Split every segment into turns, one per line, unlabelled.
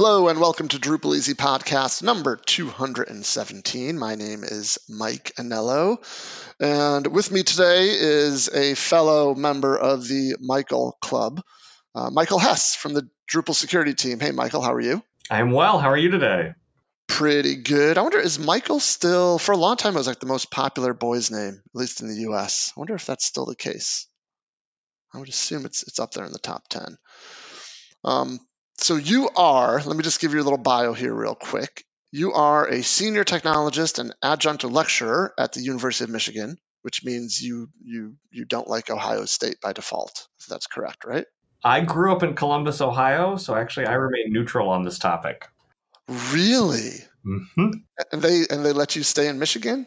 Hello and welcome to Drupal Easy Podcast number 217. My name is Mike Anello, and with me today is a fellow member of the Michael Club, uh, Michael Hess from the Drupal security team. Hey, Michael, how are you?
I'm well. How are you today?
Pretty good. I wonder, is Michael still, for a long time, it was like the most popular boy's name, at least in the US. I wonder if that's still the case. I would assume it's, it's up there in the top 10. Um, so you are, let me just give you a little bio here real quick. You are a senior technologist and adjunct lecturer at the University of Michigan, which means you you you don't like Ohio State by default. If that's correct, right?
I grew up in Columbus, Ohio, so actually I remain neutral on this topic.
Really?
Mm-hmm.
And they and they let you stay in Michigan?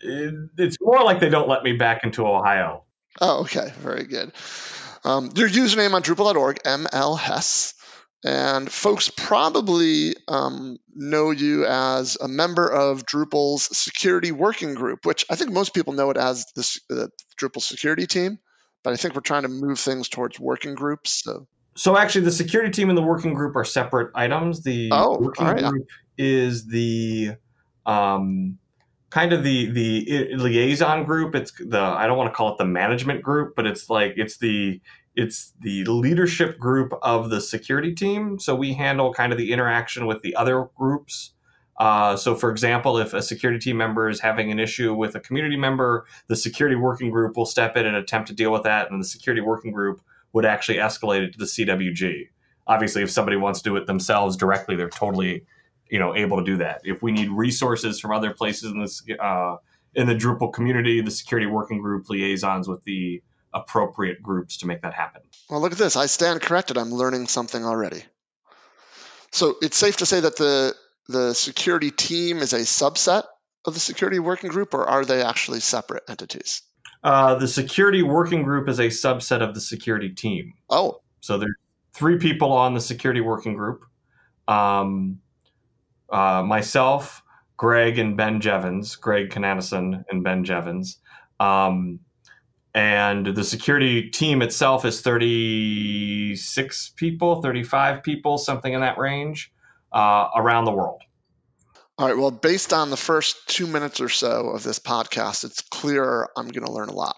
It, it's more like they don't let me back into Ohio.
Oh, okay, very good. Um, your username on Drupal.org, ML Hess. And folks probably um, know you as a member of Drupal's security working group, which I think most people know it as the uh, Drupal security team. But I think we're trying to move things towards working groups. So,
so actually, the security team and the working group are separate items. The
oh,
working
right.
group is the um, kind of the the liaison group. It's the I don't want to call it the management group, but it's like it's the it's the leadership group of the security team. So we handle kind of the interaction with the other groups. Uh, so, for example, if a security team member is having an issue with a community member, the security working group will step in and attempt to deal with that, and the security working group would actually escalate it to the CWG. Obviously, if somebody wants to do it themselves directly, they're totally, you know, able to do that. If we need resources from other places in this uh, in the Drupal community, the security working group liaisons with the appropriate groups to make that happen.
Well, look at this. I stand corrected. I'm learning something already. So it's safe to say that the the security team is a subset of the security working group, or are they actually separate entities?
Uh, the security working group is a subset of the security team.
Oh,
so there's three people on the security working group. Um, uh, myself, Greg, and Ben Jeavons. Greg Knaddison and Ben Jeavons. Um, and the security team itself is 36 people 35 people something in that range uh, around the world.
All right well based on the first two minutes or so of this podcast it's clear i'm going to learn a lot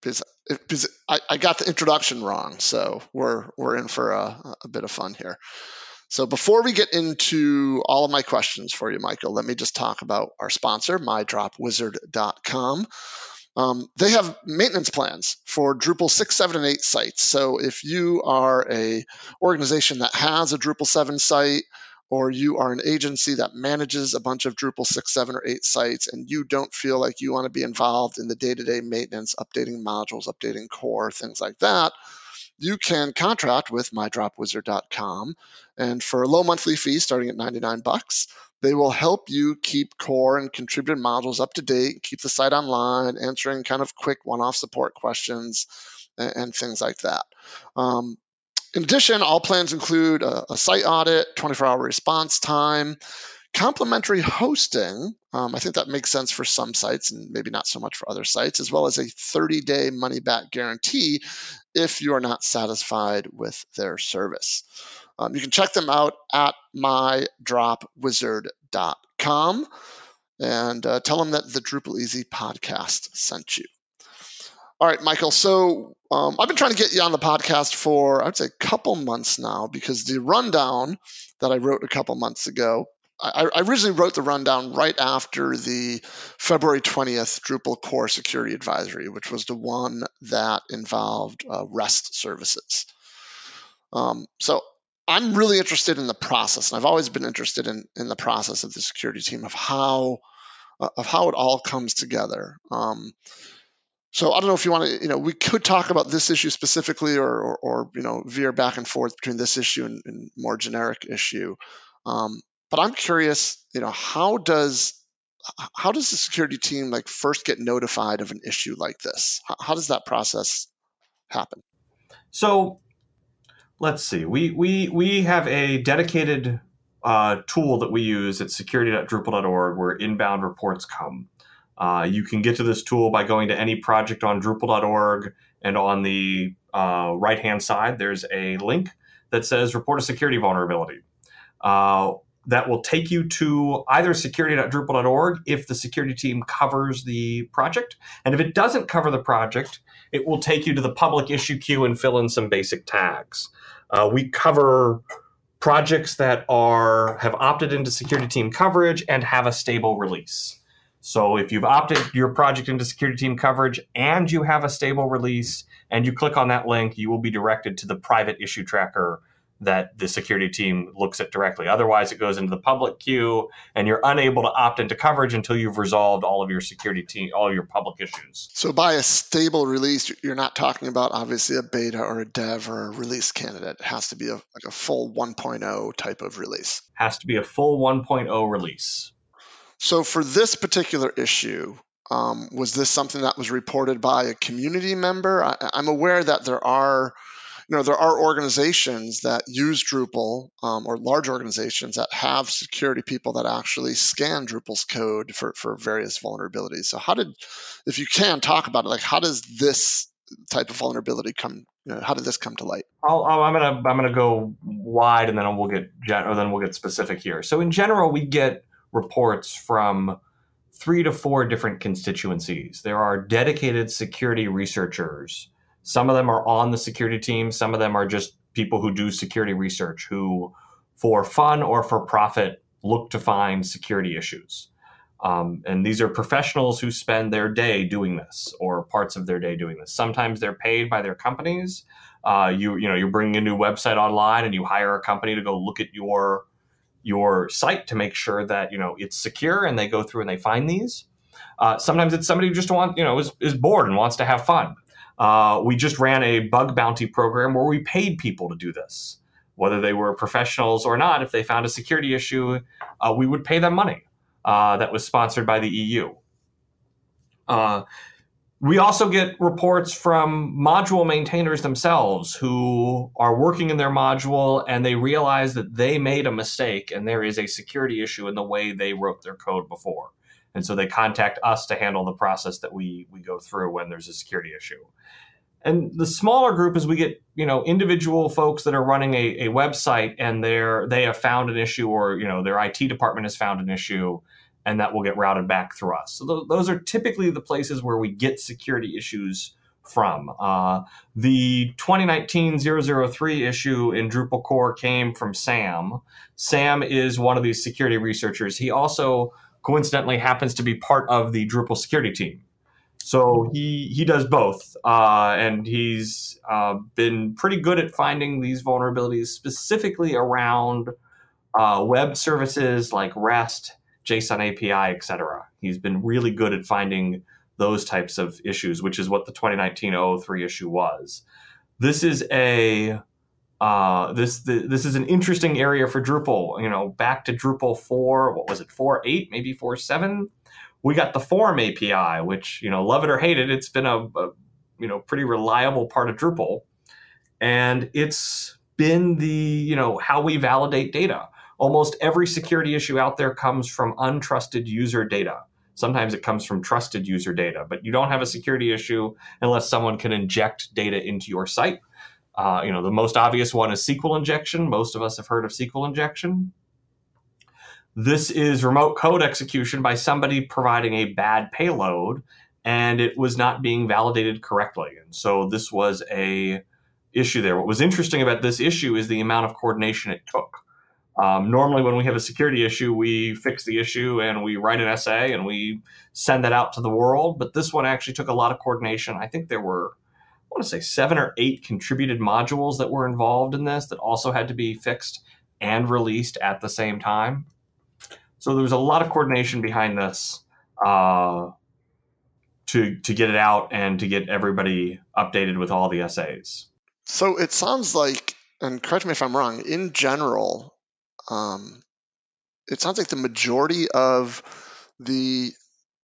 because, because I, I, got the introduction wrong so we're we're in for a, a bit of fun here. So before we get into all of my questions for you michael let me just talk about our sponsor mydropwizard.com um, they have maintenance plans for Drupal 6, 7, and 8 sites. So if you are a organization that has a Drupal 7 site, or you are an agency that manages a bunch of Drupal 6, 7, or 8 sites, and you don't feel like you want to be involved in the day to day maintenance, updating modules, updating core, things like that, you can contract with mydropwizard.com. And for a low monthly fee starting at 99 bucks, they will help you keep core and contributed modules up to date, keep the site online, answering kind of quick one off support questions and, and, things like that. Um, in addition, all plans include a, a site audit, 24 hour response time, complimentary hosting. Um, I think that makes sense for some sites and maybe not so much for other sites, as well as a 30 day money back guarantee if you are not satisfied with their service. Um, you can check them out at mydropwizard.com and uh, tell them that the Drupal Easy podcast sent you. All right, Michael. So um, I've been trying to get you on the podcast for, I'd say, a couple months now because the rundown that I wrote a couple months ago, I, originally wrote the rundown right after the February 20th Drupal core security advisory, which was the one that involved uh, REST services. Um, so I'm really interested in the process, and I've always been interested in in the process of the security team of how uh, of how it all comes together. Um, so I don't know if you want to, you know, we could talk about this issue specifically, or or, or you know, veer back and forth between this issue and, and more generic issue. Um, but I'm curious, you know, how does how does the security team like first get notified of an issue like this? How, how does that process happen?
So let's see. We we we have a dedicated uh, tool that we use at security.drupal.org where inbound reports come. Uh, you can get to this tool by going to any project on Drupal.org, and on the uh, right hand side, there's a link that says report a security vulnerability. That will take you to either security.drupal.org if the security team covers the project. And if it doesn't cover the project, it will take you to the public issue queue and fill in some basic tags. Uh, we cover projects that are have opted into security team coverage and have a stable release. So if you've opted your project into security team coverage and you have a stable release and you click on that link, you will be directed to the private issue tracker that the security team looks at directly. Otherwise, it goes into the public queue, and you're unable to opt into coverage until you've resolved all of your security team, all of your public issues.
So, by a stable release, you're not talking about obviously a beta or a dev or a release candidate. It has to be a, like a full 1.0 type of release.
Has to be a full 1.0 release.
So, for this particular issue, um, was this something that was reported by a community member? I, I'm aware that there are you know, there are organizations that use Drupal um, or large organizations that have security people that actually scan Drupal's code for, for various vulnerabilities. So how did, if you can talk about it, like how does this type of vulnerability come, you know, how did this come to light?
i am gonna I'm gonna go wide and then we'll get or then we'll get specific here. So in general, we get reports from three to four different constituencies. There are dedicated security researchers some of them are on the security team. Some of them are just people who do security research who, for fun or for profit, look to find security issues. Um, and these are professionals who spend their day doing this or parts of their day doing this. Sometimes they're paid by their companies. Uh, you you know you're bringing a new website online and you hire a company to go look at your your site to make sure that you know it's secure and they go through and they find these. Uh, sometimes it's somebody who just wants you know is, is bored and wants to have fun. Uh, we just ran a bug bounty program where we paid people to do this, whether they were professionals or not. If they found a security issue, uh, we would pay them money. Uh, that was sponsored by the EU. Uh, we also get reports from module maintainers themselves who are working in their module and they realize that they made a mistake and there is a security issue in the way they wrote their code before. And so they contact us to handle the process that we we go through when there's a security issue. And the smaller group is we get, you know, individual folks that are running a, a website and they're they have found an issue or, you know, their IT department has found an issue and that will get routed back through us. So th- those are typically the places where we get security issues from. Uh, the 2019 003 issue in Drupal core came from Sam. Sam is one of these security researchers. He also coincidentally happens to be part of the Drupal security team. So he he does both, uh, and he's uh, been pretty good at finding these vulnerabilities, specifically around uh, web services like REST, JSON API, etc. He's been really good at finding those types of issues, which is what the 2019 03 issue was. This is a uh, this the, this is an interesting area for Drupal. You know, back to Drupal four, what was it, four eight, maybe four seven? We got the Form API, which you know, love it or hate it, it's been a, a you know pretty reliable part of Drupal, and it's been the you know how we validate data. Almost every security issue out there comes from untrusted user data. Sometimes it comes from trusted user data, but you don't have a security issue unless someone can inject data into your site uh, you know, the most obvious one is SQL injection. Most of us have heard of SQL injection. This is remote code execution by somebody providing a bad payload and it was not being validated correctly. And so this was a issue there. What was interesting about this issue is the amount of coordination it took. Um, normally, when we have a security issue, we fix the issue and we write an SA and we send that out to the world. But this one actually took a lot of coordination. I think there were want to say seven or eight contributed modules that were involved in this that also had to be fixed and released at the same time. So there was a lot of coordination behind this uh, to to get it out and to get everybody updated with all the SAs.
So it sounds like, and correct me if I'm wrong. In general, um, it sounds like the majority of the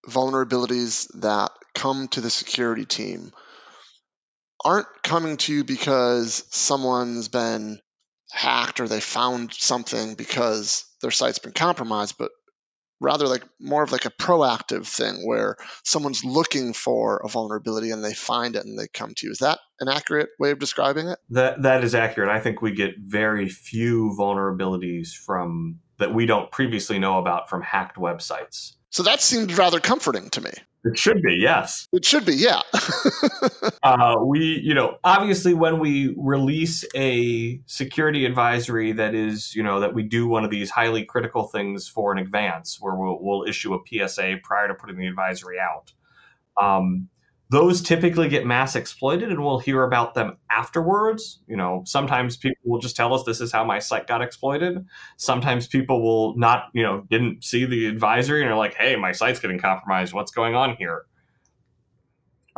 vulnerabilities that come to the security team aren't coming to you because someone's been hacked or they found something because their site's been compromised, but rather like more of like a proactive thing where someone's looking for a vulnerability and they find it and they come to you. Is that an accurate way of describing it?
That that is accurate. I think we get very few vulnerabilities from that we don't previously know about from hacked websites.
So that seemed rather comforting to me.
It should be, yes.
It should be, yeah.
uh, we, you know, obviously when we release a security advisory that is, you know, that we do one of these highly critical things for an advance, where we'll, we'll issue a PSA prior to putting the advisory out. Um, those typically get mass exploited and we'll hear about them afterwards. You know sometimes people will just tell us this is how my site got exploited. Sometimes people will not you know didn't see the advisory and are like hey my site's getting compromised. What's going on here?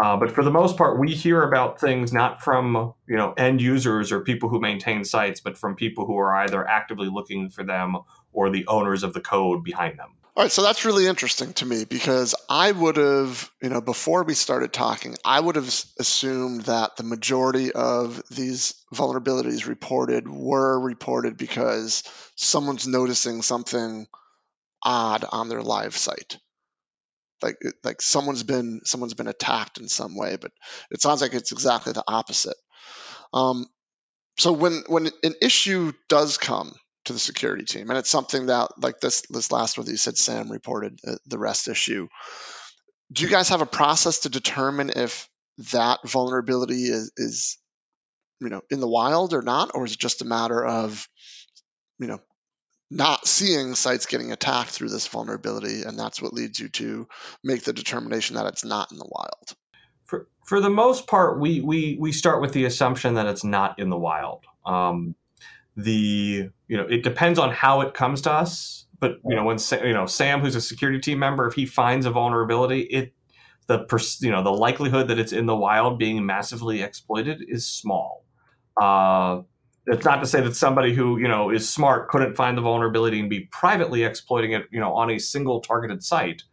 Uh, but for the most part we hear about things not from you know end users or people who maintain sites but from people who are either actively looking for them or the owners of the code behind them
all right, so that's really interesting to me because I would have, you know, before we started talking, I would have assumed that the majority of these vulnerabilities reported were reported because someone's noticing something odd on their live site. Like like someone's been someone's been attacked in some way, but it sounds like it's exactly the opposite. Um, so when when an issue does come to the security team. And it's something that, like this this last one that you said, Sam reported uh, the rest issue. Do you guys have a process to determine if that vulnerability is, is you know in the wild or not, or is it just a matter of you know not seeing sites getting attacked through this vulnerability, and that's what leads you to make the determination that it's not in the wild?
For for the most part, we we we start with the assumption that it's not in the wild. Um, the you know it depends on how it comes to us but you know when you know sam who's a security team member if he finds a vulnerability it the you know the likelihood that it's in the wild being massively exploited is small. Uh it's not to say that somebody who you know is smart couldn't find the vulnerability and be privately exploiting it you know on a single targeted site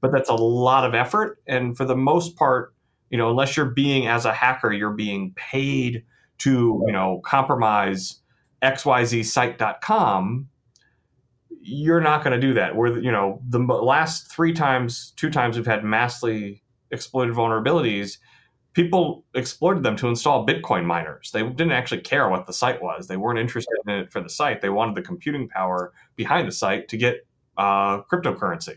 but that's a lot of effort and for the most part you know unless you're being as a hacker you're being paid to you know compromise xyzsite.com you're not going to do that. Where you know the last three times two times we've had massively exploited vulnerabilities people exploited them to install bitcoin miners. They didn't actually care what the site was. They weren't interested in it for the site. They wanted the computing power behind the site to get uh, cryptocurrency.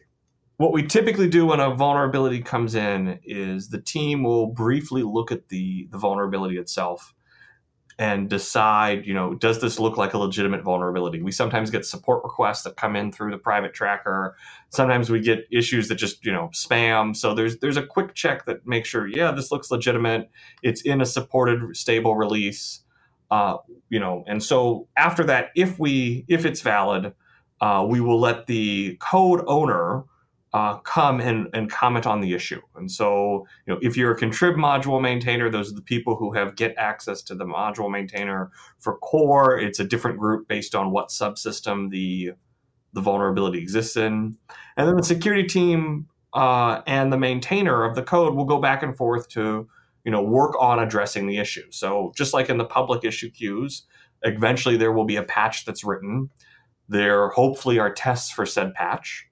What we typically do when a vulnerability comes in is the team will briefly look at the, the vulnerability itself and decide, you know, does this look like a legitimate vulnerability? We sometimes get support requests that come in through the private tracker. Sometimes we get issues that just, you know, spam. So there's there's a quick check that makes sure, yeah, this looks legitimate. It's in a supported stable release. Uh, you know, and so after that, if we if it's valid, uh, we will let the code owner uh, come and, and comment on the issue. And so, you know, if you're a contrib module maintainer, those are the people who have Git access to the module maintainer. For core, it's a different group based on what subsystem the the vulnerability exists in. And then the security team uh, and the maintainer of the code will go back and forth to, you know, work on addressing the issue. So just like in the public issue queues, eventually there will be a patch that's written. There hopefully are tests for said patch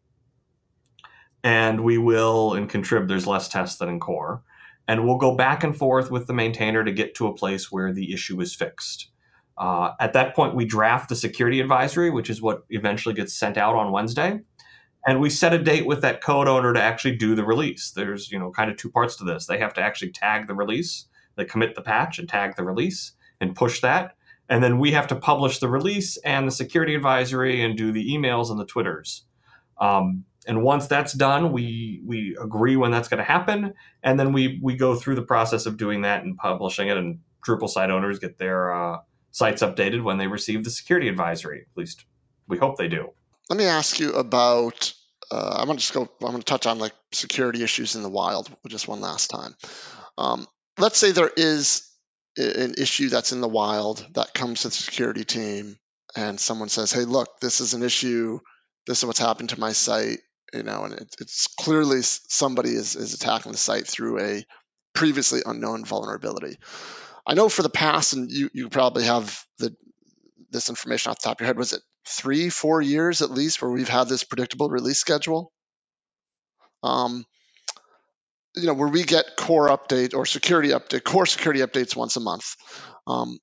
and we will in contrib there's less tests than in core. And we'll go back and forth with the maintainer to get to a place where the issue is fixed. Uh, at that point we draft the security advisory which is what eventually gets sent out on wednesday. And we set a date with that code owner to actually do the release. There's you know kind of two parts to this. They have to actually tag the release. They commit the patch and tag the release and push that. And then we have to publish the release and the security advisory and do the emails and the twitters. Um, and once that's done, we we agree when that's going to happen, and then we we go through the process of doing that and publishing it. And Drupal site owners get their uh, sites updated when they receive the security advisory. At least we hope they do.
Let me ask you about. Uh, I'm going to just go. I'm to touch on like security issues in the wild just one last time. Um, let's say there is an issue that's in the wild that comes to the security team, and someone says, "Hey, look, this is an issue. This is what's happened to my site you know, and it, it's clearly somebody is, is attacking the site through a previously unknown vulnerability. I know for the past, and you, you probably have the this information off the top of your head. Was it three, four years at least where we've had this predictable release schedule. Um, you know, where we get core update or security update, core security updates once a month. Um,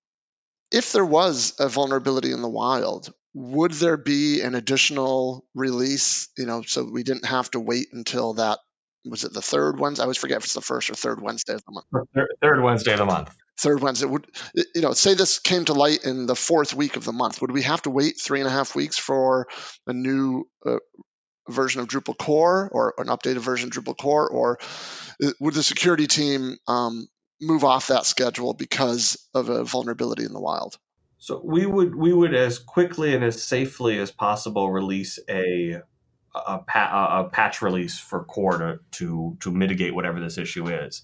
if there was a vulnerability in the wild, would there be an additional release? You know, so we didn't have to wait until that was it the third Wednesday? I always forget if it's the first or third Wednesday of the month.
Third Wednesday of the month.
Third Wednesday would you know? Say this came to light in the fourth week of the month. Would we have to wait three and a half weeks for a new uh, version of Drupal core or an updated version of Drupal core, or uh, would the security team um, move off that schedule because of a vulnerability in the wild?
So we would we would as quickly and as safely as possible release a a, a patch release for core to, to to mitigate whatever this issue is.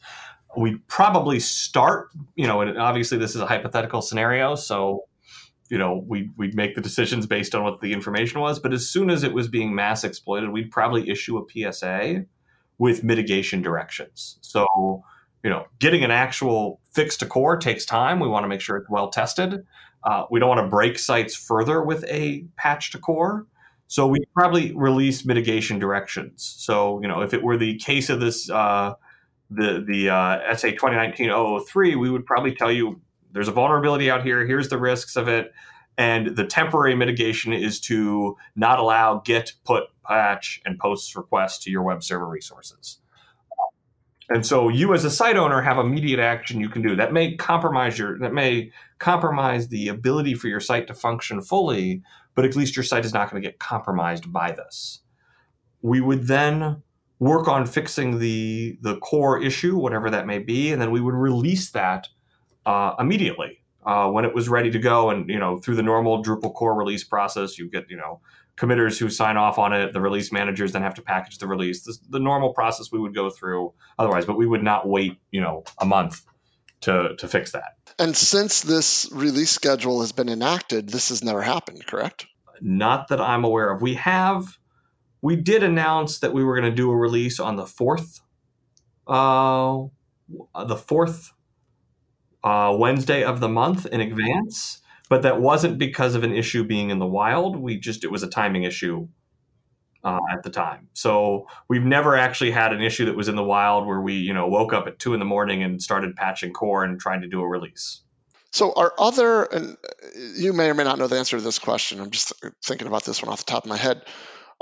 We'd probably start, you know, and obviously this is a hypothetical scenario, so you know, we we'd make the decisions based on what the information was. But as soon as it was being mass exploited, we'd probably issue a PSA with mitigation directions. So, you know, getting an actual fix to core takes time. We want to make sure it's well tested. Uh, we don't want to break sites further with a patch to core. So we probably release mitigation directions. So, you know, if it were the case of this, uh, the the uh, SA 2019-003, we would probably tell you there's a vulnerability out here. Here's the risks of it. And the temporary mitigation is to not allow get, put, patch, and post requests to your web server resources. And so you as a site owner have immediate action you can do. That may compromise your that may compromise the ability for your site to function fully, but at least your site is not going to get compromised by this. We would then work on fixing the the core issue, whatever that may be, and then we would release that uh, immediately uh, when it was ready to go. And you know, through the normal Drupal core release process, you get you know committers who sign off on it. The release managers then have to package the release. This, the normal process we would go through otherwise, but we would not wait you know a month to to fix that.
And since this release schedule has been enacted, this has never happened, correct?
Not that I'm aware of. We have. We did announce that we were going to do a release on the fourth, uh, the fourth uh, Wednesday of the month in advance, but that wasn't because of an issue being in the wild. We just, it was a timing issue uh, at the time. So we've never actually had an issue that was in the wild where we, you know, woke up at two in the morning and started patching core and trying to do a release.
So are other, and you may or may not know the answer to this question. I'm just thinking about this one off the top of my head.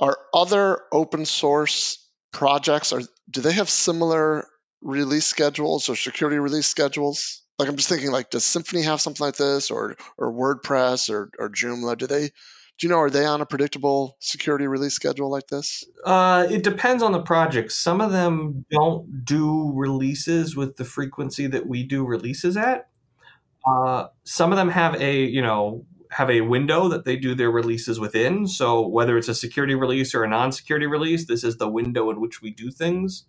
Are other open source projects, or do they have similar release schedules or security release schedules? Like I'm just thinking like does Symfony have something like this or or WordPress or or Joomla? Do they do you know are they on a predictable security release schedule like this?
Uh, it depends on the project. Some of them don't do releases with the frequency that we do releases at. Uh, some of them have a you know have a window that they do their releases within. So whether it's a security release or a non-security release, this is the window in which we do things.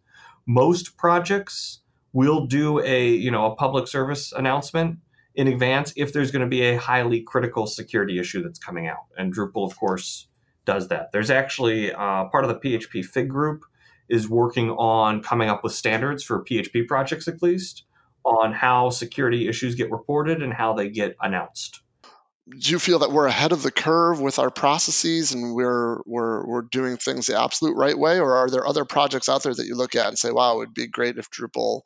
Most projects we'll do a you know a public service announcement in advance if there's going to be a highly critical security issue that's coming out. And drupal of course does that. There's actually uh, part of the php fig group is working on coming up with standards for php projects at least on how security issues get reported and how they get announced
do you feel that we're ahead of the curve with our processes and we're we're we're doing things the absolute right way, or are there other projects out there that you look at and say, "Wow, it would be great if Drupal."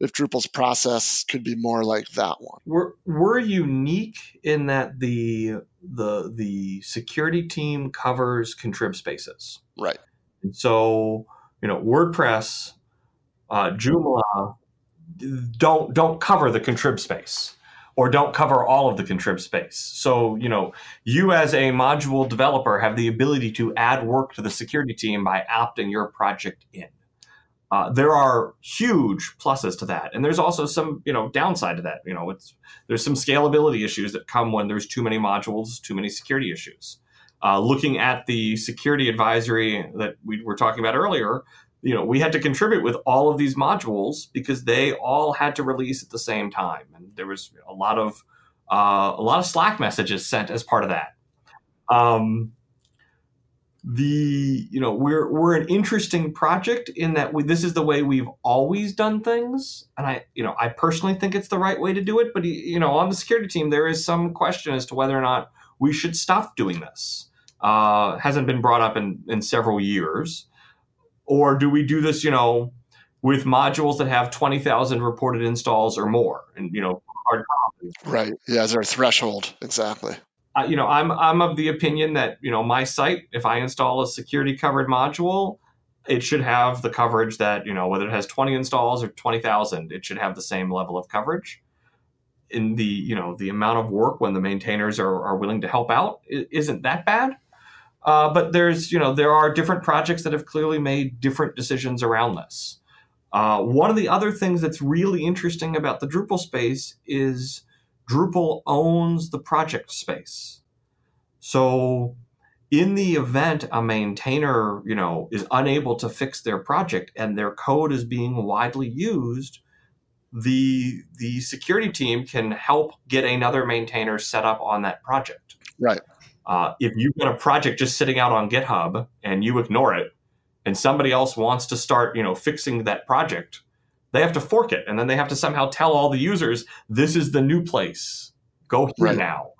If Drupal's process could be more like that one,
we're we're unique in that the the the security team covers contrib spaces,
right?
And So you know WordPress, uh, Joomla don't don't cover the contrib space or don't cover all of the contrib space. So, you know, you as a module developer have the ability to add work to the security team by opting your project in. Uh, there are huge pluses to that, and there's also some, you know, downside to that. You know, it's there's some scalability issues that come when there's too many modules, too many security issues. Uh, looking at the security advisory that we were talking about earlier, you know, we had to contribute with all of these modules because they all had to release at the same time, and there was a lot of uh, a lot of Slack messages sent as part of that. Um, the you know we're we're an interesting project in that we, this is the way we've always done things, and I you know I personally think it's the right way to do it. But you know on the security team there is some question as to whether or not we should stop doing this? Uh, hasn't been brought up in, in several years. Or do we do this, you know, with modules that have 20,000 reported installs or more? And, you know, hard copies.
Right. Yeah, is there a threshold? Exactly.
Uh, you know, I'm, I'm of the opinion that, you know, my site, if I install a security covered module, it should have the coverage that, you know, whether it has 20 installs or 20,000, it should have the same level of coverage in the you know the amount of work when the maintainers are, are willing to help out isn't that bad uh, but there's you know there are different projects that have clearly made different decisions around this uh, one of the other things that's really interesting about the drupal space is drupal owns the project space so in the event a maintainer you know is unable to fix their project and their code is being widely used the the security team can help get another maintainer set up on that project.
Right.
Uh, if you've got a project just sitting out on GitHub and you ignore it, and somebody else wants to start, you know, fixing that project, they have to fork it, and then they have to somehow tell all the users this is the new place. Go here right. now.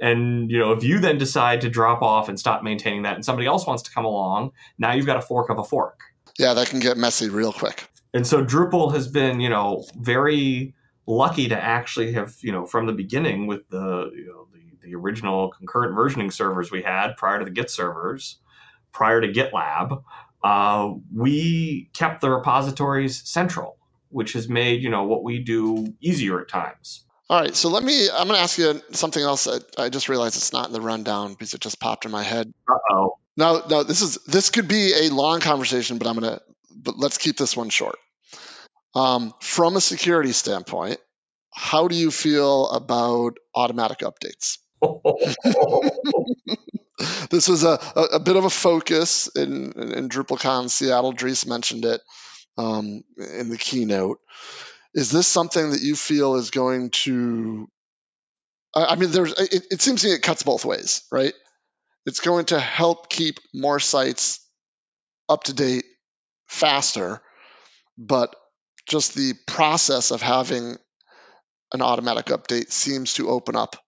And you know, if you then decide to drop off and stop maintaining that, and somebody else wants to come along, now you've got a fork of a fork.
Yeah, that can get messy real quick.
And so Drupal has been, you know, very lucky to actually have, you know, from the beginning with the, you know, the, original concurrent versioning servers we had prior to the Git servers, prior to GitLab, uh, we kept the repositories central, which has made, you know, what we do easier at times.
All right, so let me. I'm going to ask you something else. I, I, just realized it's not in the rundown because it just popped in my head.
Uh oh.
No, no. This is this could be a long conversation, but I'm going to. But let's keep this one short. Um, from a security standpoint, how do you feel about automatic updates? this was a, a, a, bit of a focus in, in, in DrupalCon Seattle. Dries mentioned it um, in the keynote. Is this something that you feel is going to? I mean, there's. It, it seems to me it cuts both ways, right? It's going to help keep more sites up to date faster, but just the process of having an automatic update seems to open up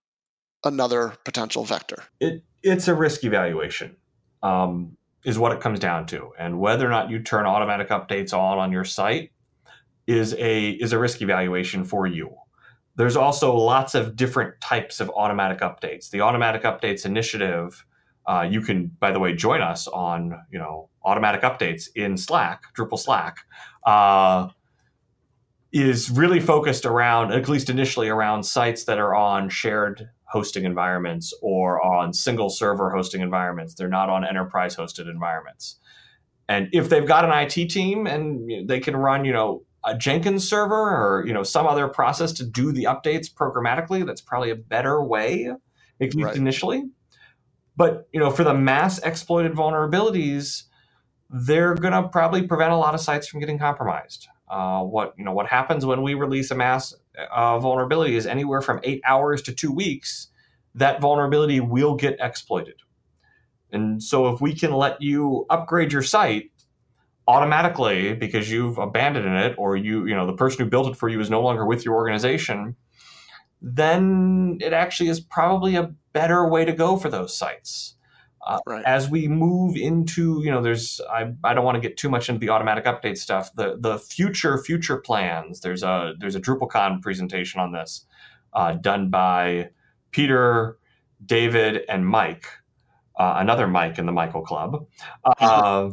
another potential vector.
It, it's a risk evaluation, um, is what it comes down to, and whether or not you turn automatic updates on on your site is a is a risk evaluation for you. There's also lots of different types of automatic updates. The automatic updates initiative. Uh, you can, by the way, join us on you know automatic updates in Slack, Drupal Slack. Uh, is really focused around, at least initially, around sites that are on shared hosting environments or on single server hosting environments. They're not on enterprise hosted environments. And if they've got an IT team and they can run, you know, a Jenkins server or you know some other process to do the updates programmatically, that's probably a better way, at least right. initially. But you know, for the mass exploited vulnerabilities, they're going to probably prevent a lot of sites from getting compromised. Uh, what you know what happens when we release a mass uh, vulnerability is anywhere from eight hours to two weeks. That vulnerability will get exploited, and so if we can let you upgrade your site automatically because you've abandoned it or you you know the person who built it for you is no longer with your organization, then it actually is probably a better way to go for those sites. Uh, right. As we move into, you know, there's I, I don't want to get too much into the automatic update stuff. The the future future plans. There's a there's a DrupalCon presentation on this, uh, done by Peter, David, and Mike, uh, another Mike in the Michael Club. Uh,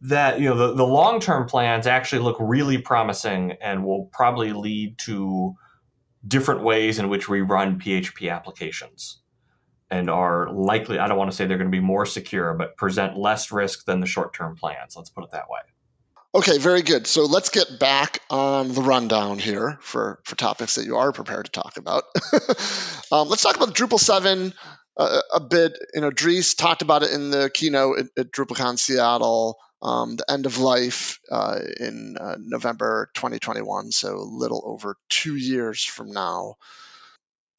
that you know the, the long term plans actually look really promising and will probably lead to different ways in which we run PHP applications and are likely, I don't want to say they're going to be more secure, but present less risk than the short term plans. Let's put it that way.
Okay, very good. So let's get back on the rundown here for, for topics that you are prepared to talk about. um, let's talk about Drupal 7 uh, a bit. You know, Dries talked about it in the keynote at, at DrupalCon Seattle, um, the end of life uh, in uh, November 2021, so a little over two years from now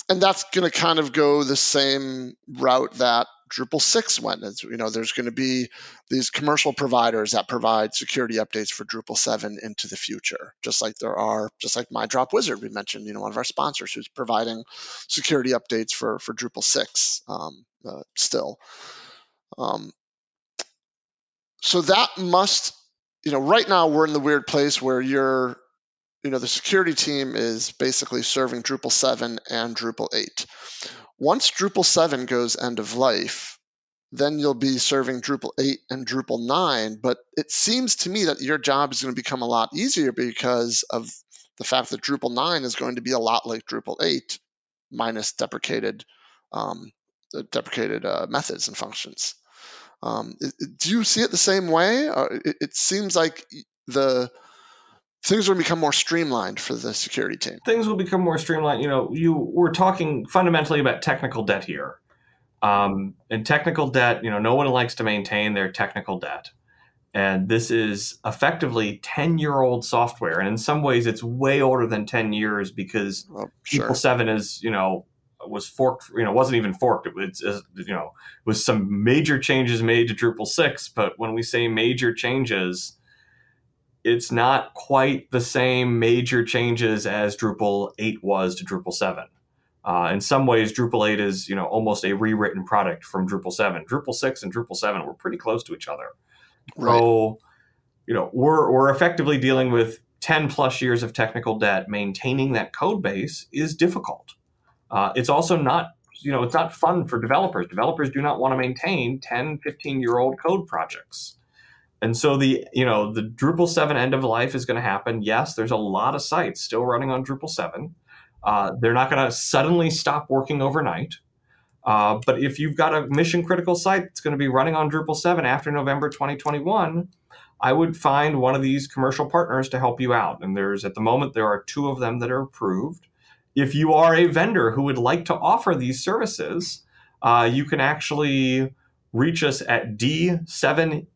and that's going to kind of go the same route that Drupal 6 went. As, you know, there's going to be these commercial providers that provide security updates for Drupal 7 into the future, just like there are, just like My Drop Wizard, we mentioned, you know, one of our sponsors who's providing security updates for, for Drupal 6 um, uh, still. Um, so that must, you know, right now we're in the weird place where you're, you know, the security team is basically serving Drupal 7 and Drupal 8 once Drupal 7 goes end of life, then you'll be serving Drupal 8 and Drupal 9. But it seems to me that your job is going to become a lot easier because of the fact that Drupal 9 is going to be a lot like Drupal 8, minus deprecated um, deprecated uh, methods and functions. Um, do you see it the same way? Uh, it, it seems like the things will become more streamlined for the security team.
Things will become more streamlined. You know, you we're talking fundamentally about technical debt here. Um, and technical debt, you know, no one likes to maintain their technical debt. And this is effectively 10 year old software. And in some ways, it's way older than 10 years because oh, sure. Drupal 7 is, you know, was forked, you know, wasn't even forked. It was, you know, was some major changes made to Drupal 6. But when we say major changes, it's not quite the same major changes as Drupal 8 was to Drupal 7. Uh, in some ways, Drupal 8 is you know almost a rewritten product from Drupal 7. Drupal 6 and Drupal 7 were pretty close to each other. Right. So, you know, we're we're effectively dealing with 10 plus years of technical debt. Maintaining that code base is difficult. Uh, it's also not you know it's not fun for developers. Developers do not want to maintain 10, 15 year old code projects. And so the you know the Drupal 7 end of life is going to happen. Yes, there's a lot of sites still running on Drupal 7. Uh, they're not going to suddenly stop working overnight. Uh, but if you've got a mission critical site that's going to be running on Drupal 7 after November 2021, I would find one of these commercial partners to help you out. And there's at the moment there are two of them that are approved. If you are a vendor who would like to offer these services, uh, you can actually reach us at D7ES,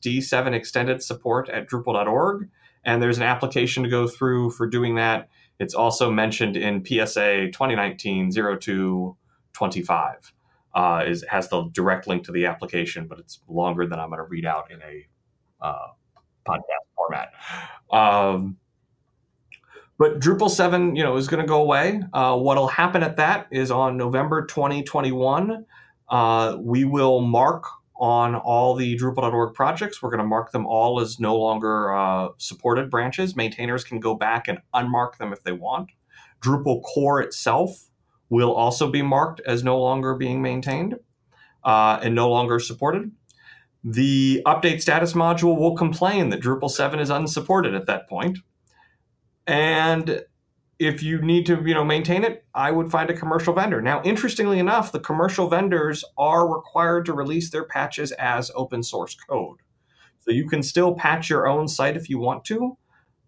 D7 Extended Support at Drupal.org. And there's an application to go through for doing that. It's also mentioned in PSA 2019 0225. Uh, is has the direct link to the application, but it's longer than I'm going to read out in a uh, podcast format. Um, but Drupal 7, you know, is going to go away. Uh, what'll happen at that is on November 2021, uh, we will mark on all the Drupal.org projects. We're going to mark them all as no longer uh, supported branches. Maintainers can go back and unmark them if they want. Drupal core itself will also be marked as no longer being maintained uh, and no longer supported. The update status module will complain that Drupal 7 is unsupported at that point. And if you need to you know maintain it i would find a commercial vendor. Now interestingly enough the commercial vendors are required to release their patches as open source code. So you can still patch your own site if you want to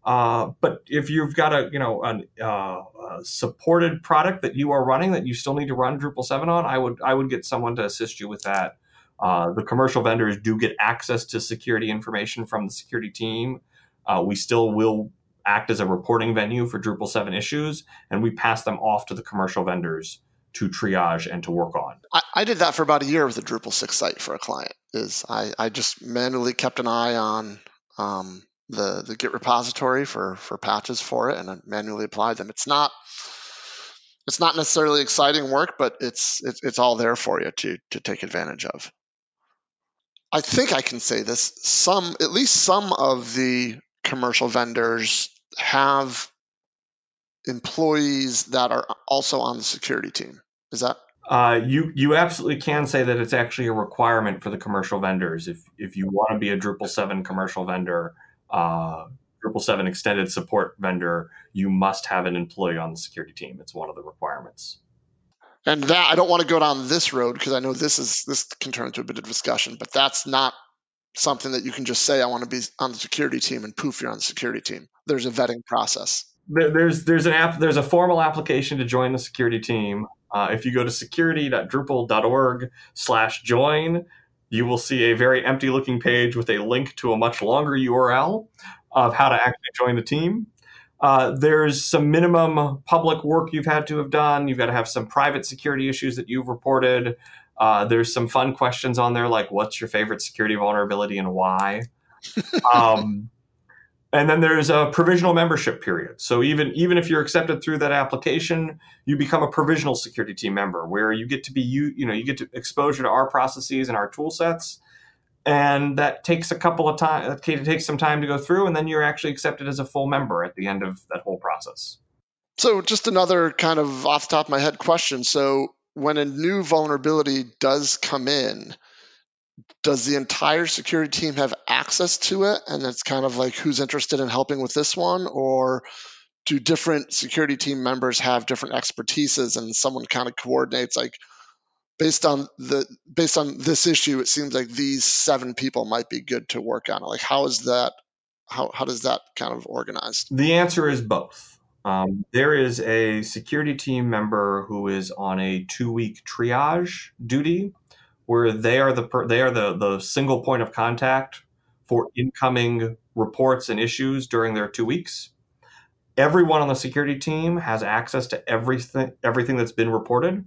uh, but if you've got a you know uh, a supported product that you are running that you still need to run drupal 7 on i would i would get someone to assist you with that. Uh, the commercial vendors do get access to security information from the security team. Uh, we still will act as a reporting venue for Drupal 7 issues, and we pass them off to the commercial vendors to triage and to work on.
I, I did that for about a year with a Drupal 6 site for a client. Is I, I just manually kept an eye on um, the the Git repository for for patches for it, and I manually applied them. It's not it's not necessarily exciting work, but it's it's, it's all there for you to to take advantage of. I think I can say this. Some, at least some of the commercial vendors have employees that are also on the security team. Is that?
Uh, you you absolutely can say that it's actually a requirement for the commercial vendors. If if you want to be a Drupal seven commercial vendor, uh, Drupal seven extended support vendor, you must have an employee on the security team. It's one of the requirements.
And that I don't want to go down this road because I know this is this can turn into a bit of discussion, but that's not something that you can just say I want to be on the security team and poof you're on the security team. There's a vetting process.
there's there's an app there's a formal application to join the security team. Uh, if you go to security.drupal.org slash join, you will see a very empty looking page with a link to a much longer URL of how to actually join the team. Uh, there's some minimum public work you've had to have done. You've got to have some private security issues that you've reported. Uh, there's some fun questions on there like what's your favorite security vulnerability and why. um, and then there's a provisional membership period. So even even if you're accepted through that application, you become a provisional security team member where you get to be you you know you get to exposure to our processes and our tool sets. And that takes a couple of time. It takes some time to go through, and then you're actually accepted as a full member at the end of that whole process.
So, just another kind of off the top of my head question. So, when a new vulnerability does come in, does the entire security team have access to it? And it's kind of like who's interested in helping with this one? Or do different security team members have different expertises and someone kind of coordinates like based on the based on this issue it seems like these seven people might be good to work on it. Like how is that how, how does that kind of organized?
The answer is both um, there is a security team member who is on a two week triage duty where they are the per, they are the the single point of contact for incoming reports and issues during their two weeks. Everyone on the security team has access to everything everything that's been reported.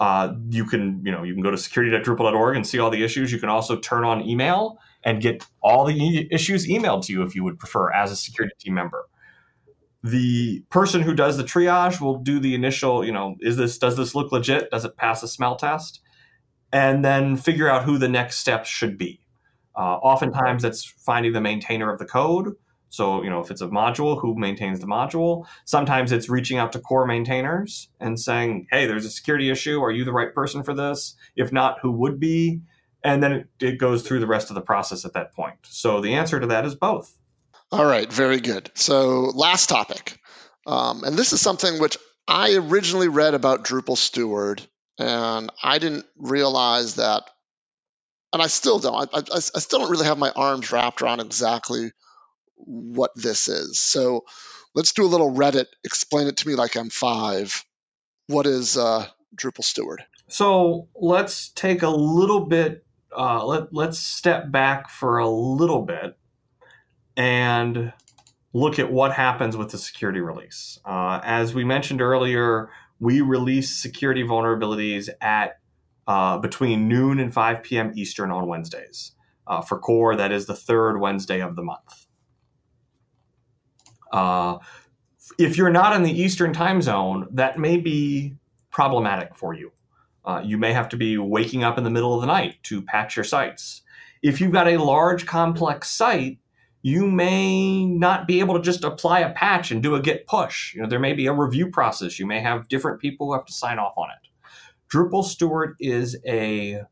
Uh, you can you know you can go to security.drupal.org and see all the issues. You can also turn on email and get all the e- issues emailed to you if you would prefer as a security team member. The person who does the triage will do the initial, you know, is this does this look legit? Does it pass a smell test? and then figure out who the next steps should be. Uh, oftentimes, that's finding the maintainer of the code. So, you know, if it's a module, who maintains the module? Sometimes it's reaching out to core maintainers and saying, hey, there's a security issue. Are you the right person for this? If not, who would be? And then it, it goes through the rest of the process at that point. So the answer to that is both.
All right, very good. So, last topic. Um, and this is something which I originally read about Drupal Steward and I didn't realize that, and I still don't. I, I, I still don't really have my arms wrapped around exactly what this is. So let's do a little Reddit. Explain it to me like I'm five. What is uh, Drupal Steward?
So let's take a little bit. Uh, let let's step back for a little bit and look at what happens with the security release. Uh, as we mentioned earlier, we release security vulnerabilities at uh, between noon and 5 p.m. Eastern on Wednesdays. Uh, for core, that is the third Wednesday of the month. Uh, if you're not in the Eastern time zone, that may be problematic for you. Uh, you may have to be waking up in the middle of the night to patch your sites. If you've got a large, complex site, you may not be able to just apply a patch and do a git push. You know, there may be a review process. You may have different people who have to sign off on it. Drupal Steward is a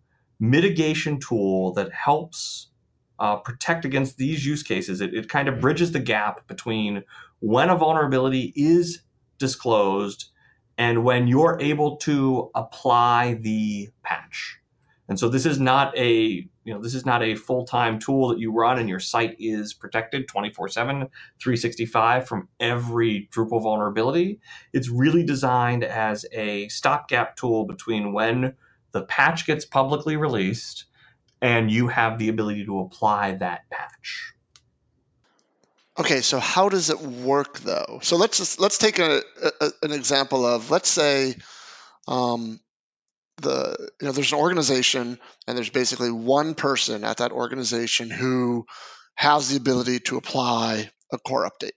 mitigation tool that helps uh, protect against these use cases. It, it kind of bridges the gap between when a vulnerability is disclosed and when you're able to apply the patch. And so this is not a you know this is not a full-time tool that you run and your site is protected 24/7 365 from every Drupal vulnerability. It's really designed as a stopgap tool between when the patch gets publicly released and you have the ability to apply that patch.
Okay, so how does it work though? So let's just let's take a, a an example of let's say um, the you know there's an organization and there's basically one person at that organization who has the ability to apply a core update.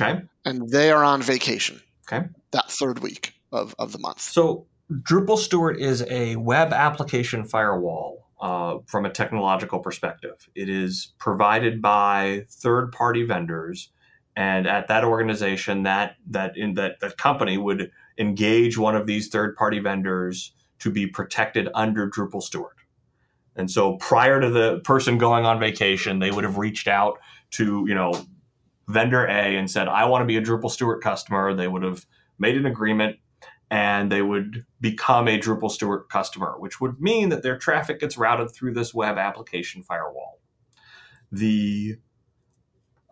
Okay.
And they are on vacation.
Okay.
That third week of, of the month.
So Drupal Steward is a web application firewall uh, from a technological perspective. It is provided by third party vendors, and at that organization, that that in that that company would engage one of these third party vendors to be protected under Drupal Steward. And so prior to the person going on vacation, they would have reached out to, you know, vendor A and said, I want to be a Drupal Steward customer. They would have made an agreement and they would become a Drupal Steward customer, which would mean that their traffic gets routed through this web application firewall. The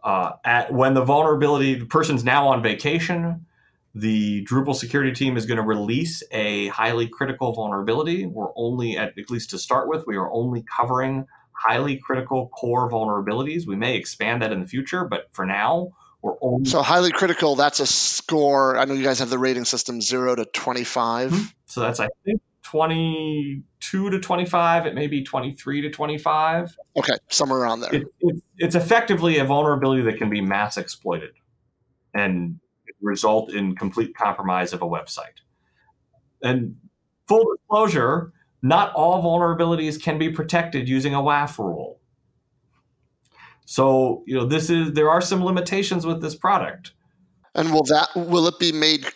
uh, at, when the vulnerability, the person's now on vacation, the Drupal security team is going to release a highly critical vulnerability. We're only, at, at least to start with, we are only covering highly critical core vulnerabilities. We may expand that in the future, but for now, we're only.
So, highly critical, that's a score. I know you guys have the rating system 0 to 25. Mm-hmm.
So, that's, I think, 22 to 25. It may be 23 to 25.
Okay, somewhere around there.
It, it, it's effectively a vulnerability that can be mass exploited and result in complete compromise of a website. And full disclosure, not all vulnerabilities can be protected using a WAF rule. So, you know, this is there are some limitations with this product.
And will that will it be made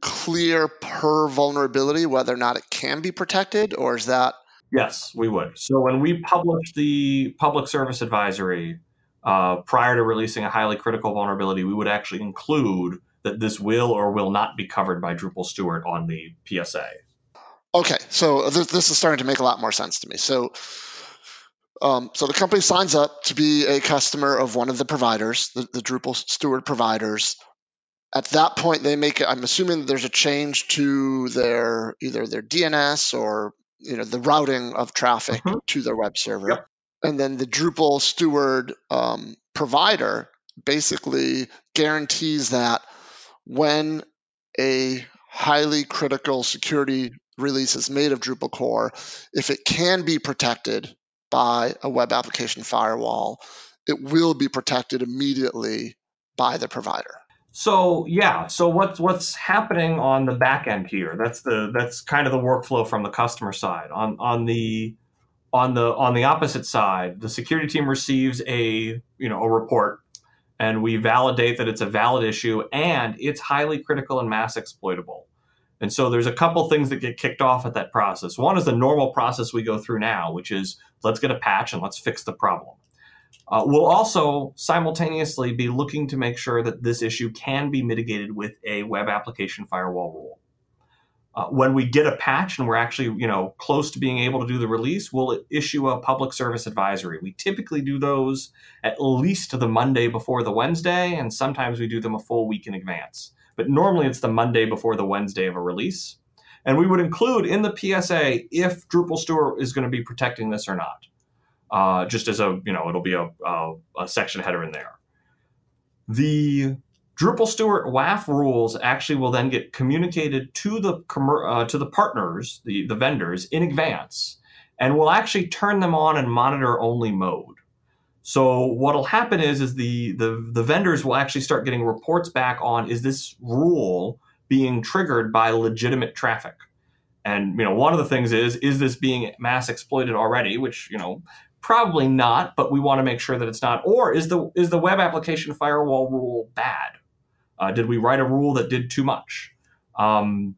clear per vulnerability whether or not it can be protected, or is that?
Yes, we would. So when we publish the public service advisory uh, prior to releasing a highly critical vulnerability, we would actually include that this will or will not be covered by Drupal Steward on the PSA.
Okay, so this, this is starting to make a lot more sense to me. So, um, so the company signs up to be a customer of one of the providers, the, the Drupal Steward providers. At that point, they make. I'm assuming there's a change to their either their DNS or you know the routing of traffic
Mhm.
to their web server,
Yep.
and then the Drupal Steward um, provider basically guarantees that when a highly critical security release is made of Drupal core, if it can be protected by a web application firewall, it will be protected immediately by the provider.
So yeah, so what's what's happening on the back end here? That's the that's kind of the workflow from the customer side. On on the on the on the opposite side, the security team receives a you know a report, and we validate that it's a valid issue and it's highly critical and mass exploitable. And so there's a couple things that get kicked off at that process. One is the normal process we go through now, which is let's get a patch and let's fix the problem. Uh, we'll also simultaneously be looking to make sure that this issue can be mitigated with a web application firewall rule. Uh, when we get a patch and we're actually, you know, close to being able to do the release, we'll issue a public service advisory. We typically do those at least the Monday before the Wednesday, and sometimes we do them a full week in advance. But normally it's the Monday before the Wednesday of a release. And we would include in the PSA if Drupal Steward is going to be protecting this or not uh, just as a you know it'll be a, a, a, section header in there. The Drupal Steward WAF rules actually will then get communicated to the uh, to the partners, the the vendors in advance, and we'll actually turn them on in monitor only mode. So what'll happen is is the, the the vendors will actually start getting reports back on is this rule being triggered by legitimate traffic. And you know, one of the things is is this being mass exploited already, which you know probably not but we want to make sure that it's not or is the is the web application firewall rule bad uh, did we write a rule that did too much? Um,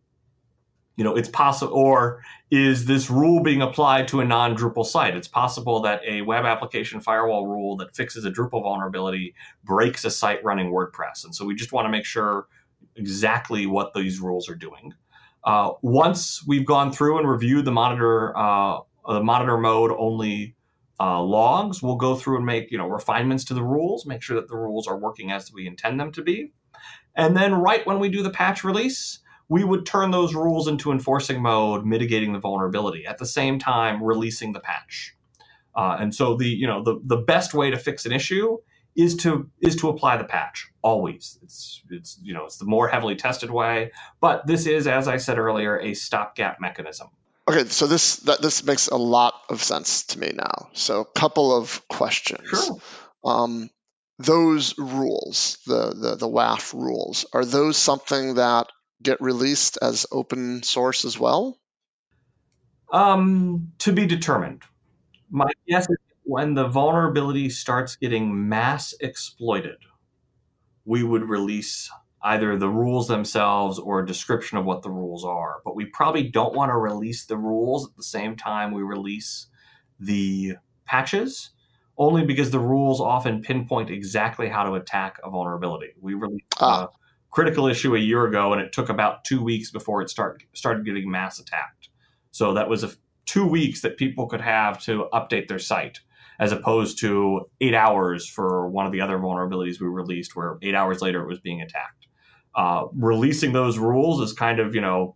you know it's possible or is this rule being applied to a non-drupal site? It's possible that a web application firewall rule that fixes a drupal vulnerability breaks a site running wordpress. And so we just want to make sure exactly what these rules are doing. Uh, once we've gone through and reviewed the monitor uh, the monitor mode only uh, logs. We'll go through and make you know refinements to the rules, make sure that the rules are working as we intend them to be, and then right when we do the patch release, we would turn those rules into enforcing mode, mitigating the vulnerability at the same time releasing the patch. Uh, and so the you know the the best way to fix an issue is to is to apply the patch always. It's it's you know it's the more heavily tested way, but this is as I said earlier a stopgap mechanism.
Okay, so this that this makes a lot of sense to me now. So, a couple of questions.
Sure.
Um, those rules, the, the the WAF rules, are those something that get released as open source as well?
Um, to be determined. My guess is when the vulnerability starts getting mass exploited, we would release either the rules themselves or a description of what the rules are. But we probably don't want to release the rules at the same time we release the patches, only because the rules often pinpoint exactly how to attack a vulnerability. We released
Ah.
a critical issue a year ago, and it took about two weeks before it start, started getting mass attacked. So that was a, two weeks that people could have to update their site as opposed to eight hours for one of the other vulnerabilities we released, where eight hours later it was being attacked. Uh, releasing those rules is kind of, you know,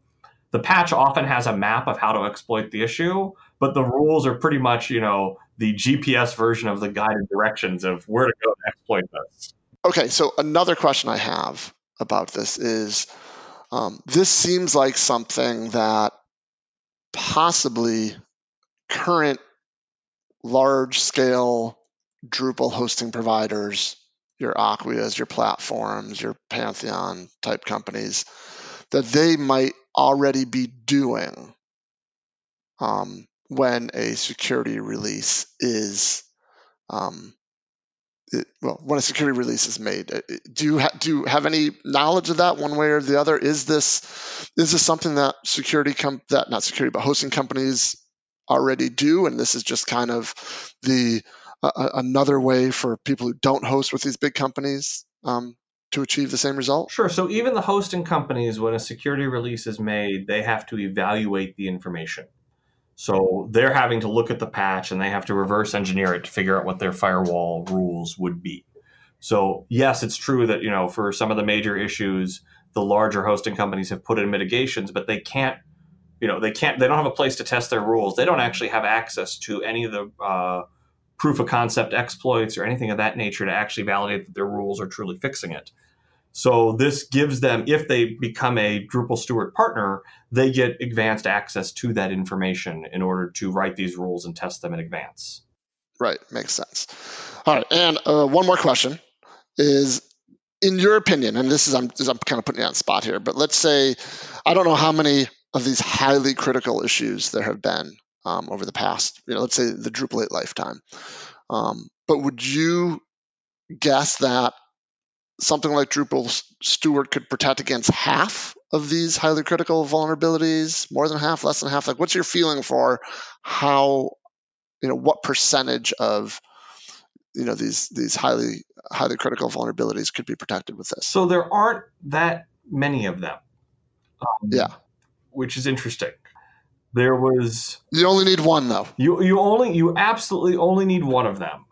the patch often has a map of how to exploit the issue, but the rules are pretty much, you know, the GPS version of the guided directions of where to go to exploit this.
Okay, so another question I have about this is um, this seems like something that possibly current large scale Drupal hosting providers, your Acquias, your platforms, your Pantheon type companies, that they might already be doing um, when a security release is um, it, well, when a security release is made. Uh, do you ha- do you have any knowledge of that one way or the other? Is this is this something that security com- that not security but hosting companies already do, and this is just kind of the uh, another way for people who don't host with these big companies um, to achieve the same result?
Sure. So even the hosting companies, when a security release is made, they have to evaluate the information. So they're having to look at the patch and they have to reverse engineer it to figure out what their firewall rules would be. So yes, it's true that you know for some of the major issues, the larger hosting companies have put in mitigations, but they can't, you know, they can't. They don't have a place to test their rules. They don't actually have access to any of the uh, proof of concept exploits or anything of that nature to actually validate that their rules are truly fixing it. So this gives them, if they become a Drupal Steward partner, they get advanced access to that information in order to write these rules and test them in advance.
Right, makes sense. All right, and uh, one more question is, in your opinion, and this is I'm, I'm kind of putting you on spot here, but let's say I don't know how many of these highly critical issues there have been um, over the past, you know, let's say the Drupal 8 lifetime. Um, but would you guess that something like Drupal Steward could protect against half of these highly critical vulnerabilities, more than half, less than half? Like, what's your feeling for how, you know, what percentage of you know these these highly highly critical vulnerabilities could be protected with this?
So there aren't that many of them.
Um, yeah,
which is interesting. There was
you only need one though.
You you only you absolutely only need one of them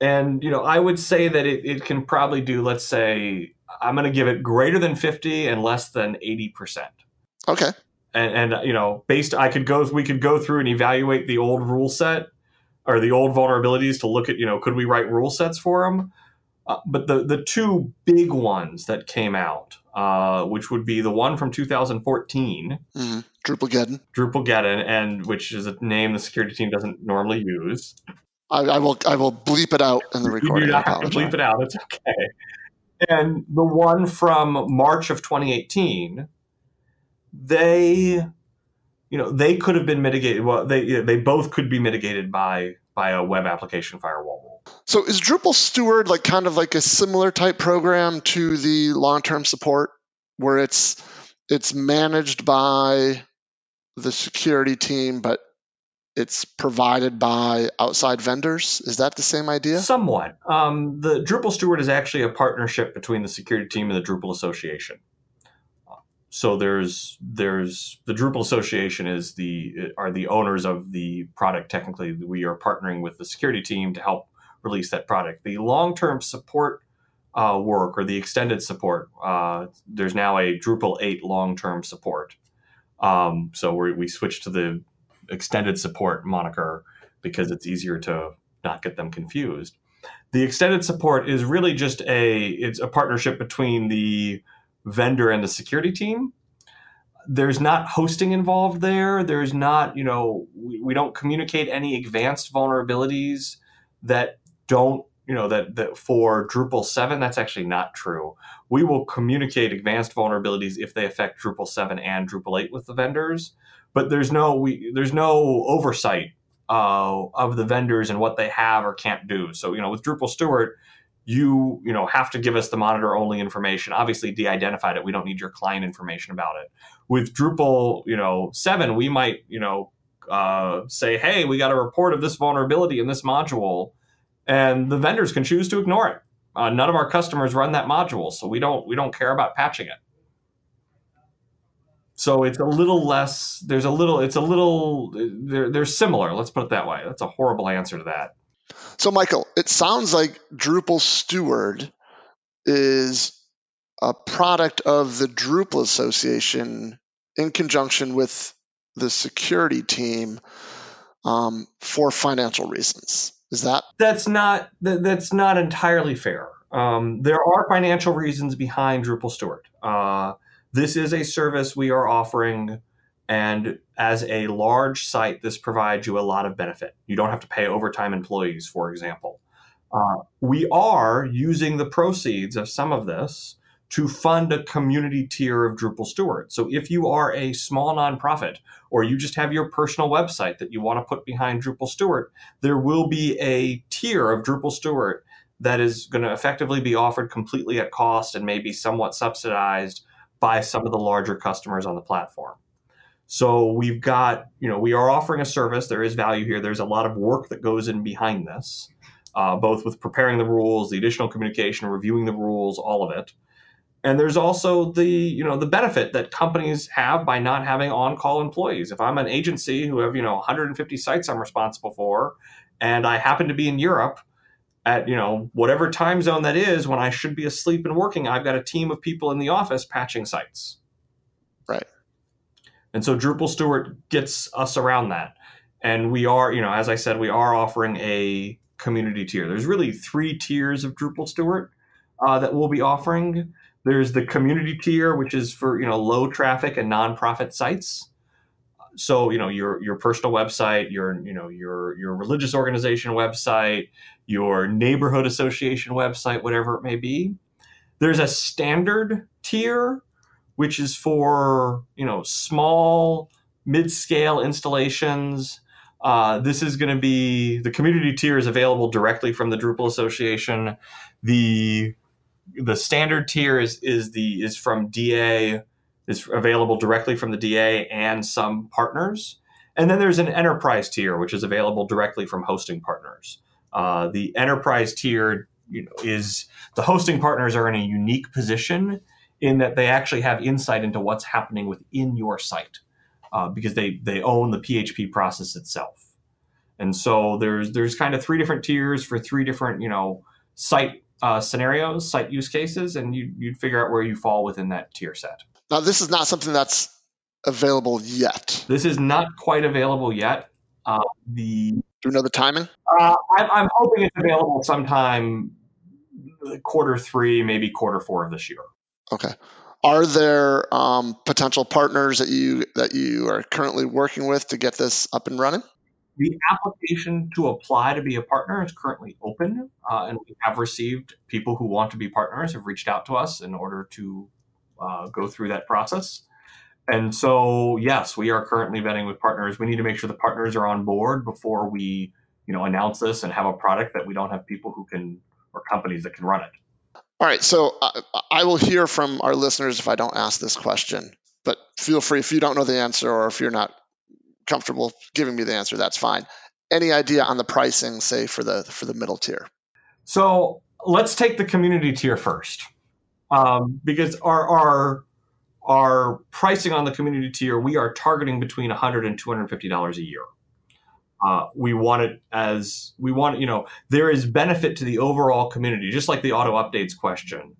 and you know i would say that it, it can probably do let's say i'm going to give it greater than 50 and less than 80%
okay
and, and you know based i could go we could go through and evaluate the old rule set or the old vulnerabilities to look at you know could we write rule sets for them uh, but the the two big ones that came out uh, which would be the one from 2014 mm,
Drupalgeddon.
Drupalgeddon, and which is a name the security team doesn't normally use.
I, I, will I will bleep it out in the recording.
You do not have to bleep it out. It's okay. And the one from March of 2018, they, you know, they could have been mitigated. Well, they they both could be mitigated by by a web application firewall rule.
So is Drupal Steward like kind of like a similar type program to the long term support, where it's it's managed by the security team, but it's provided by outside vendors. Is that the same idea?
Somewhat. Um, the Drupal Steward is actually a partnership between the security team and the Drupal Association. So there's there's the Drupal Association is the are the owners of the product. Technically, we are partnering with the security team to help release that product. The long term support uh, work or the extended support. Uh, there's now a Drupal 8 long term support. Um, so we switched to the extended support moniker because it's easier to not get them confused. The extended support is really just a it's a partnership between the vendor and the security team. There's not hosting involved there. There's not, you know, we, we don't communicate any advanced vulnerabilities that don't, you know, that, that for Drupal 7, that's actually not true. We will communicate advanced vulnerabilities if they affect Drupal 7 and Drupal 8 with the vendors but there's no we there's no oversight uh, of the vendors and what they have or can't do. So you know, with Drupal Steward, you you know have to give us the monitor only information. Obviously, de-identified it. We don't need your client information about it. With Drupal, you know, seven, we might you know uh, say, hey, we got a report of this vulnerability in this module, and the vendors can choose to ignore it. Uh, none of our customers run that module, so we don't we don't care about patching it. So it's a little less. There's a little. It's a little. They're they're similar. Let's put it that way. That's a horrible answer to that.
So Michael, it sounds like Drupal Steward is a product of the Drupal Association in conjunction with the security team um, for financial reasons. Is that?
That's not. That, that's not entirely fair. Um, there are financial reasons behind Drupal Steward. Uh, this is a service we are offering And as a large site, this provides you a lot of benefit. You don't have to pay overtime employees, for example. Uh, we are using the proceeds of some of this to fund a community tier of Drupal Steward. So if you are a small nonprofit or you just have your personal website that you want to put behind Drupal Steward, there will be a tier of Drupal Steward that is going to effectively be offered completely at cost and maybe somewhat subsidized by some of the larger customers on the platform. So we've got, you know, we are offering a service. There is value here. There's a lot of work that goes in behind this, uh, both with preparing the rules, the additional communication, reviewing the rules, all of it. And there's also the, you know, the benefit that companies have by not having on-call employees. If I'm an agency who have, you know, 150 sites I'm responsible for, and I happen to be in Europe, at you know whatever time zone that is when I should be asleep and working, I've got a team of people in the office patching sites.
Right.
And so Drupal Steward gets us around that. And we are, you know, as I said, we are offering a community tier. There's really three tiers of Drupal Steward uh, that we'll be offering. There's the community tier, which is for you know low traffic and nonprofit sites. So you know your your personal website, your you know your your religious organization website, your neighborhood association website, whatever it may be. There's a standard tier, which is for you know small, mid-scale installations. Uh, this is going to be the community tier is available directly from the Drupal Association. The the standard tier is is the is from DA is available directly from the DA and some partners. And then there's an enterprise tier, which is available directly from hosting partners. Uh, the enterprise tier you know, is the hosting partners are in a unique position in that they actually have insight into what's happening within your site uh, because they they own the PHP process itself. And so there's there's kind of three different tiers for three different you know site uh, scenarios, site use cases, and you, you'd figure out where you fall within that tier set.
Now, this is not something that's available yet.
This is not quite available yet. Uh, the
do you know the timing?
Uh, I'm, I'm, hoping it's available sometime quarter three, maybe quarter four of this year.
Okay. Are there um, potential partners that you that you are currently working with to get this up and running?
The application to apply to be a partner is currently open, uh, and we have received people who want to be partners have reached out to us in order to uh, go through that process. And so, yes, we are currently vetting with partners. We need to make sure the partners are on board before we, you know, announce this and have a product that we don't have people who can or companies that can run it.
All right. So uh, I will hear from our listeners if I don't ask this question, but feel free if you don't know the answer or if you're not comfortable giving me the answer, that's fine. Any idea on the pricing, say for the for the middle tier?
So let's take the community tier first, um, because our our our pricing on the community tier, we are targeting between 100 and 250 dollars a year. Uh, we want it as we want, you know, there is benefit to the overall community, just like the auto updates question.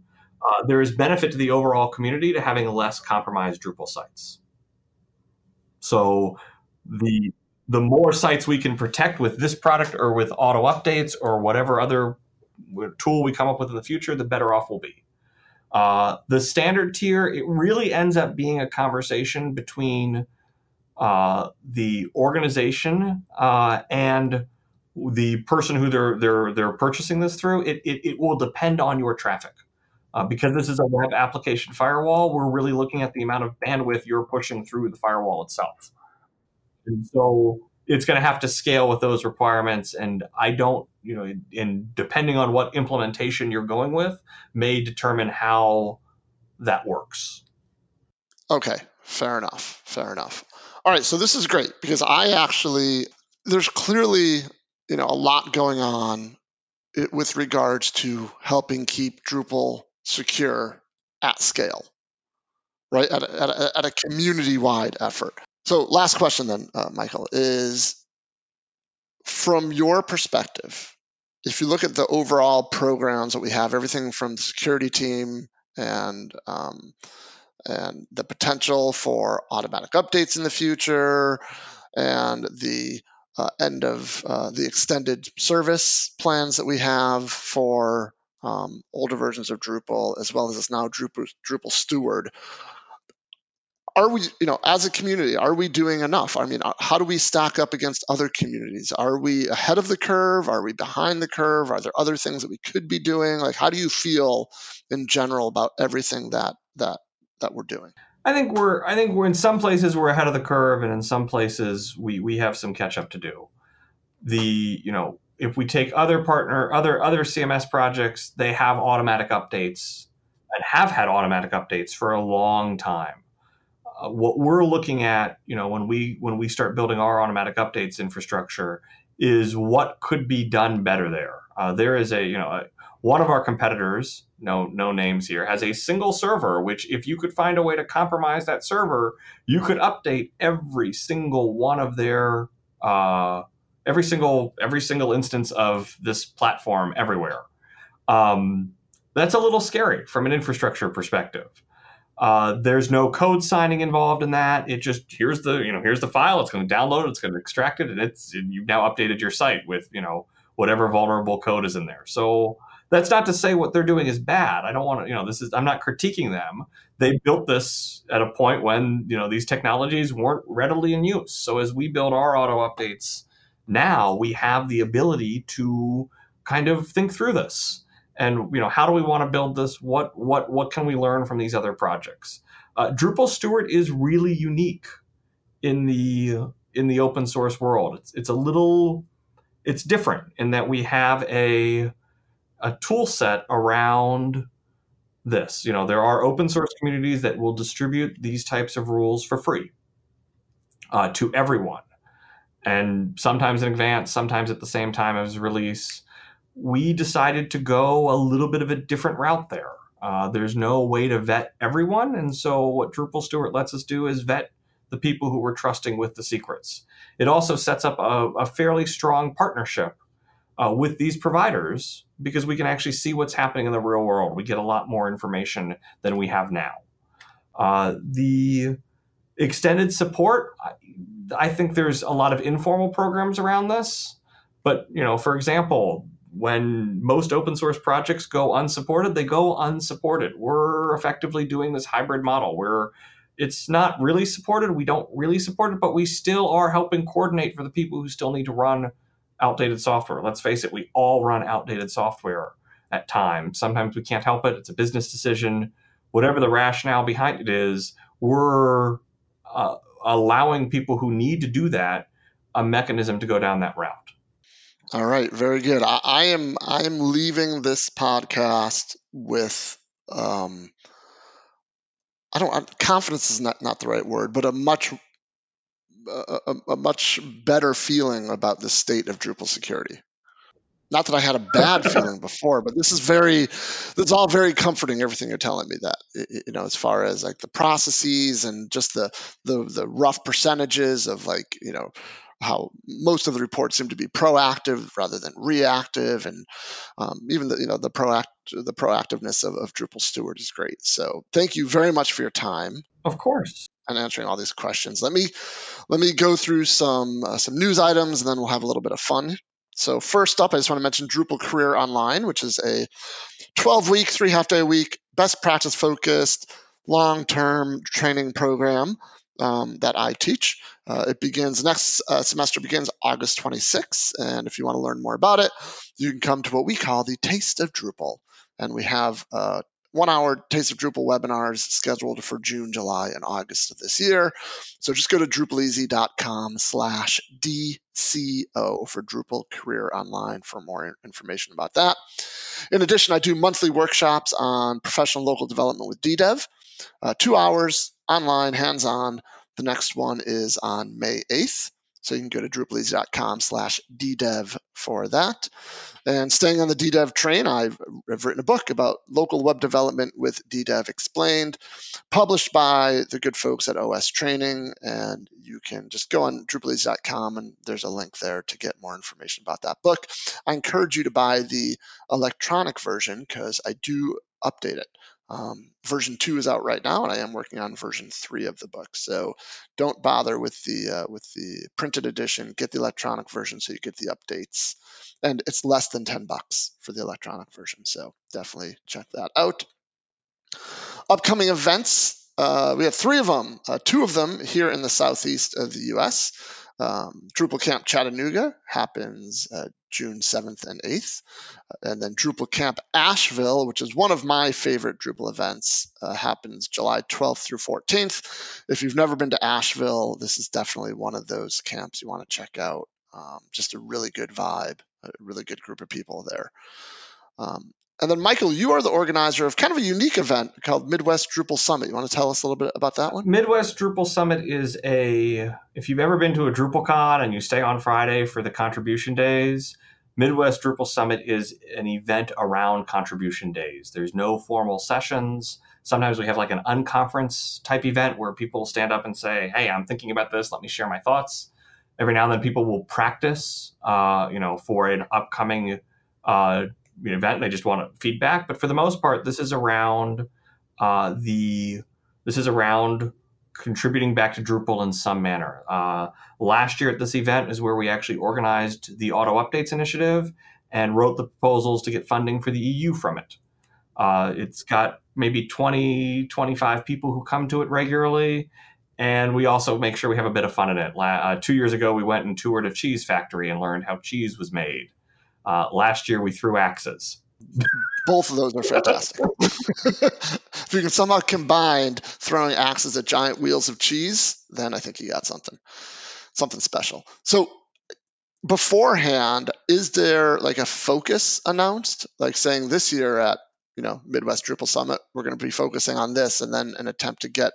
Uh, there is benefit to the overall community to having less compromised Drupal sites. So the the more sites we can protect with this product or with auto updates or whatever other tool we come up with in the future, the better off we'll be. Uh, the standard tier, it really ends up being a conversation between uh, the organization uh, and the person who they're they're they're purchasing this through. It it, it will depend on your traffic. Uh, because this is a web application firewall, we're really looking at the amount of bandwidth you're pushing through the firewall itself. And so it's going to have to scale with those requirements. And I don't, you know, and depending on what implementation you're going with, may determine how that works.
Okay, fair enough. Fair enough. All right, so this is great because I actually, there's clearly, you know, a lot going on with regards to helping keep Drupal secure at scale, right? At a, at a, at a community wide effort. So, last question then, uh, Michael, is from your perspective, if you look at the overall programs that we have, everything from the security team and um, and the potential for automatic updates in the future, and the uh, end of uh, the extended service plans that we have for um, older versions of Drupal, as well as this now Drupal, Drupal Steward are we, you know, as a community, are we doing enough? I mean, uh, how do we stack up against other communities? Are we ahead of the curve? Are we behind the curve? Are there other things that we could be doing? Like, how do you feel in general about everything that that that we're doing?
I think we're I think we're in some places we're ahead of the curve, and in some places we we have some catch up to do. The you know if we take other partner other other CMS projects, they have automatic updates and have had automatic updates for a long time. Uh, what we're looking at, you know, when we when we start building our automatic updates infrastructure, is what could be done better there. Uh, there is a you know a, one of our competitors, no no names here, has a single server. Which, if you could find a way to compromise that server, you could update every single one of their uh, every single every single instance of this platform everywhere. Um, that's a little scary from an infrastructure perspective. Uh, there's no code signing involved in that. It just here's the you know here's the file. It's going to download it. It's going to extract it, and it's you've now updated your site with you know whatever vulnerable code is in there. So that's not to say what they're doing is bad. I don't want to you know this is I'm not critiquing them. They built this at a point when you know these technologies weren't readily in use. So as we build our auto updates now, we have the ability to kind of think through this and you know how do we want to build this? What what what can we learn from these other projects? Uh, drupal steward is really unique in the in the open source world. It's, it's a little it's different in that we have a a tool set around this. You know there are open source communities that will distribute these types of rules for free uh, to everyone. And sometimes in advance sometimes at the same time as release we decided to go a little bit of a different route there. Uh, there's no way to vet everyone. And so, what Drupal Steward lets us do is vet the people who we're trusting with the secrets. It also sets up a, a fairly strong partnership uh, with these providers because we can actually see what's happening in the real world. We get a lot more information than we have now. Uh, the extended support, I, I think there's a lot of informal programs around this. But, you know, for example, when most open source projects go unsupported, they go unsupported. We're effectively doing this hybrid model where it's not really supported. We don't really support it, but we still are helping coordinate for the people who still need to run outdated software. Let's face it, we all run outdated software at times. Sometimes we can't help it. It's a business decision. Whatever the rationale behind it is, we're uh, allowing people who need to do that a mechanism to go down that route.
All right, very good. I, I am I am leaving this podcast with um, I don't confidence is not not the right word, but a much a, a, a much better feeling about the state of Drupal security. Not that I had a bad feeling before, but this is very, it's all very comforting. Everything you're telling me that you know, as far as like the processes and just the the the rough percentages of like you know how most of the reports seem to be proactive rather than reactive, and um, even the you know the proact the proactiveness of, of Drupal Steward is great. So thank you very much for your time.
Of course.
And answering all these questions. Let me let me go through some uh, some news items, and then we'll have a little bit of fun. So first up, I just want to mention Drupal Career Online, which is a 12 week, three half day a week, best practice focused, long term training program um, that I teach. Uh, it begins next uh, semester begins August 26th, and if you want to learn more about it, you can come to what we call the Taste of Drupal, and we have uh, one-hour Taste of Drupal webinars scheduled for June, July, and August of this year. So just go to drupaleasy.com/slash DCO for Drupal Career Online for more information about that. In addition, I do monthly workshops on professional local development with DDEV. Uh, two hours online, hands-on. The next one is on May 8th. So you can go to drupaleasy.com slash ddev for that. And staying on the DDEV train, I've, I've, written a book about local web development with DDEV Explained, published by the good folks at OS Training. And you can just go on drupaleasy.com and there's a link there to get more information about that book. I encourage you to buy the electronic version because I do update it. Um, version two is out right now, and I am working on version three of the book. So don't bother with the uh, with the printed edition. Get the electronic version so you get the updates, and it's less than ten bucks for the electronic version. So definitely check that out. Upcoming events. Uh, we have three of them, uh, two of them here in the southeast of the U.S. Um, Drupal Camp Chattanooga happens uh, June 7th and 8th. And then Drupal Camp Asheville, which is one of my favorite Drupal events, uh, happens July 12th through 14th. If you've never been to Asheville, this is definitely one of those camps you want to check out. Um, just a really good vibe, a really good group of people there. Um, and then, Michael, you are the organizer of kind of a unique event called Midwest Drupal Summit. You want to tell us a little bit about that one?
Midwest Drupal Summit is a, if you've ever been to a DrupalCon and you stay on Friday for the contribution days, Midwest Drupal Summit is an event around contribution days. There's no formal sessions. Sometimes we have like an unconference type event where people stand up and say, Hey, I'm thinking about this. Let me share my thoughts. Every now and then people will practice, uh, you know, for an upcoming uh, event they just want feedback. But for the most part, this is around uh, the this is around contributing back to Drupal in some manner. Uh, last year at this event is where we actually organized the auto updates initiative and wrote the proposals to get funding for the EU from it. Uh, it's got maybe 20, 25 people who come to it regularly. And we also make sure we have a bit of fun in it. Uh, two years ago, we went and toured a cheese factory and learned how cheese was made. Uh, last year, we threw axes.
Both of those are fantastic. if you can somehow combine throwing axes at giant wheels of cheese, then I think you got something, something special. So beforehand, is there like a focus announced, like saying this year at you know Midwest Drupal Summit, we're going to be focusing on this, and then an attempt to get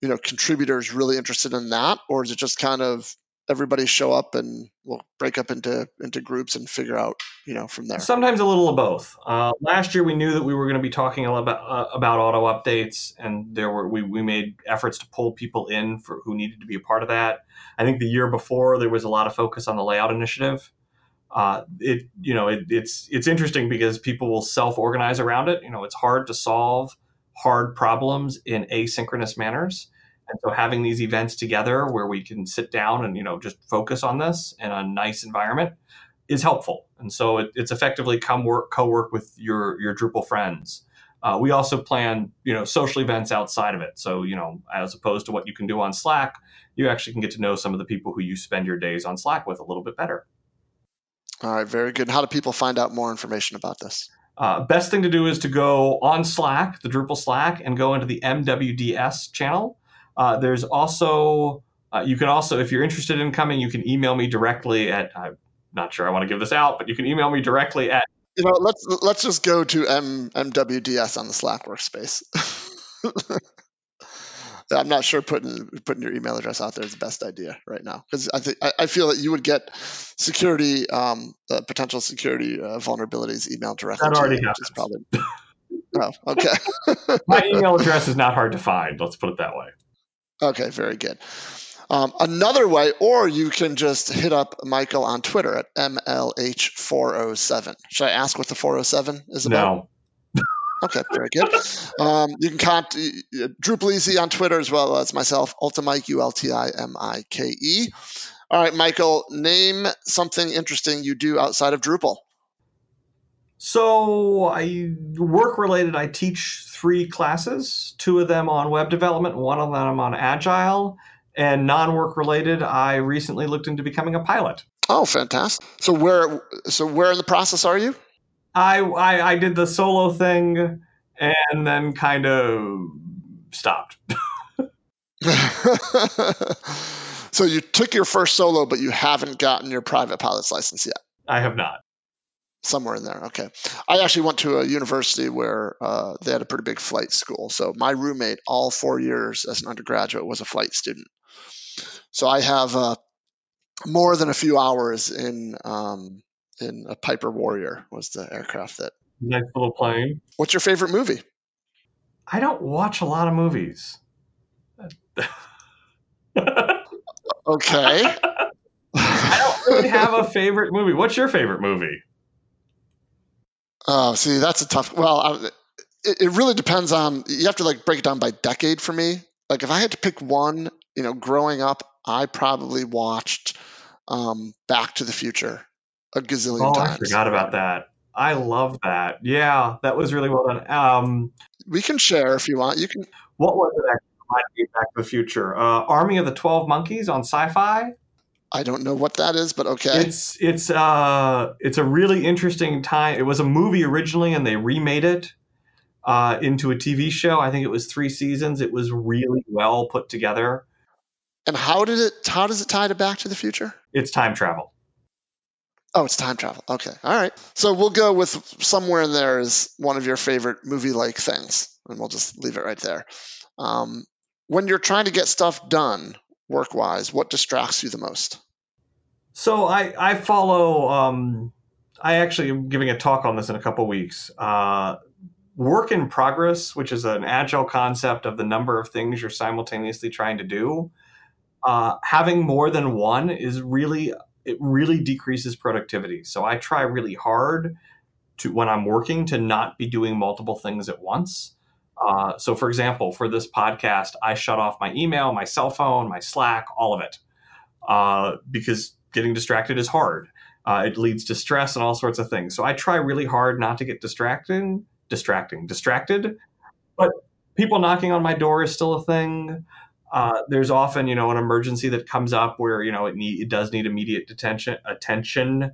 you know contributors really interested in that, or is it just kind of everybody show up and we'll break up into into groups and figure out you know from there.
Sometimes a little of both. Uh, last year we knew that we were going to be talking about uh, about auto updates and there were we, we made efforts to pull people in for who needed to be a part of that. I think the year before there was a lot of focus on the layout initiative. Uh, it you know it, it's it's interesting because people will self-organize around it. You know it's hard to solve hard problems in asynchronous manners and so having these events together where we can sit down and you know just focus on this in a nice environment is helpful. And so it, it's effectively come work co-work with your your Drupal friends. Uh, we also plan you know social events outside of it. So you know as opposed to what you can do on Slack, you actually can get to know some of the people who you spend your days on Slack with a little bit better.
All right, very good. How do people find out more information about this?
Uh, best thing to do is to go on Slack, the Drupal Slack, and go into the MWDS channel. Uh, there's also uh, you can also, if you're interested in coming, you can email me directly at. I'm not sure I want to give this out, but you can email me directly at.
You know, let's let's just go to M, MWDS on the Slack workspace. I'm not sure putting putting your email address out there is the best idea right now because I think I, feel that you would get security um, uh, potential security uh, vulnerabilities emailed directly.
That already
you,
happens.
Probably... oh, okay.
My email address is not hard to find. Let's put it that way.
Okay, very good. Um, another way, or you can just hit up Michael on Twitter at MLH407. Should I ask what the 407 is about?
No.
Okay, very good. Um, you can contact Drupal Easy on Twitter as well as myself, Ultimike, U L T I M I K E. All right, Michael, name something interesting you do outside of Drupal.
So I work related. I teach three classes, two of them on web development, one of them on agile, and non-work related. I recently looked into becoming a pilot.
Oh, fantastic! So where so where in the process are you?
I I, I did the solo thing and then kind of stopped.
so you took your first solo, but you haven't gotten your private pilot's license yet.
I have not
somewhere in there. Okay. I actually went to a university where uh, they had a pretty big flight school. So my roommate, all four years as an undergraduate, was a flight student. So I have uh, more than a few hours in um, in a Piper Warrior was the aircraft that.
Nice little plane.
What's your favorite movie?
I don't watch a lot of movies.
okay.
I don't really have a favorite movie. What's your favorite movie?
Oh, see, that's a tough. Well, it, it really depends on. You have to like break it down by decade for me. Like if I had to pick one, you know, growing up, I probably watched um, Back to the Future a gazillion
oh,
times.
I forgot about that. I love that. Yeah, that was really well done. Um,
we can share if you want. You can.
What was it actually? Back to the Future. Uh, Army of the Twelve Monkeys on Syfy.
I don't know what that is, but okay.
It's it's uh it's a really interesting time. It was a movie originally, and they remade it uh, into a TV show. I think it was three seasons. It was really well put together.
And how did it? How does it tie to Back to the Future?
It's time travel.
Oh, it's time travel. Okay, all right. So we'll go with somewhere in there is one of your favorite movie-like things, and we'll just leave it right there. Um, when you're trying to get stuff done work-wise, what distracts you the most?
So I I follow. Um, I actually am giving a talk on this in a couple weeks. Uh, work in progress, which is an agile concept of the number of things you're simultaneously trying to do. Uh, having more than one is really it really decreases productivity. So I try really hard to when I'm working to not be doing multiple things at once. Uh, so, for example, for this podcast, I shut off my email, my cell phone, my Slack, all of it, uh, because getting distracted is hard. Uh, it leads to stress and all sorts of things. So I try really hard not to get distracted, distracting, distracted. But people knocking on my door is still a thing. Uh, there's often, you know, an emergency that comes up where you know it need it does need immediate detention attention.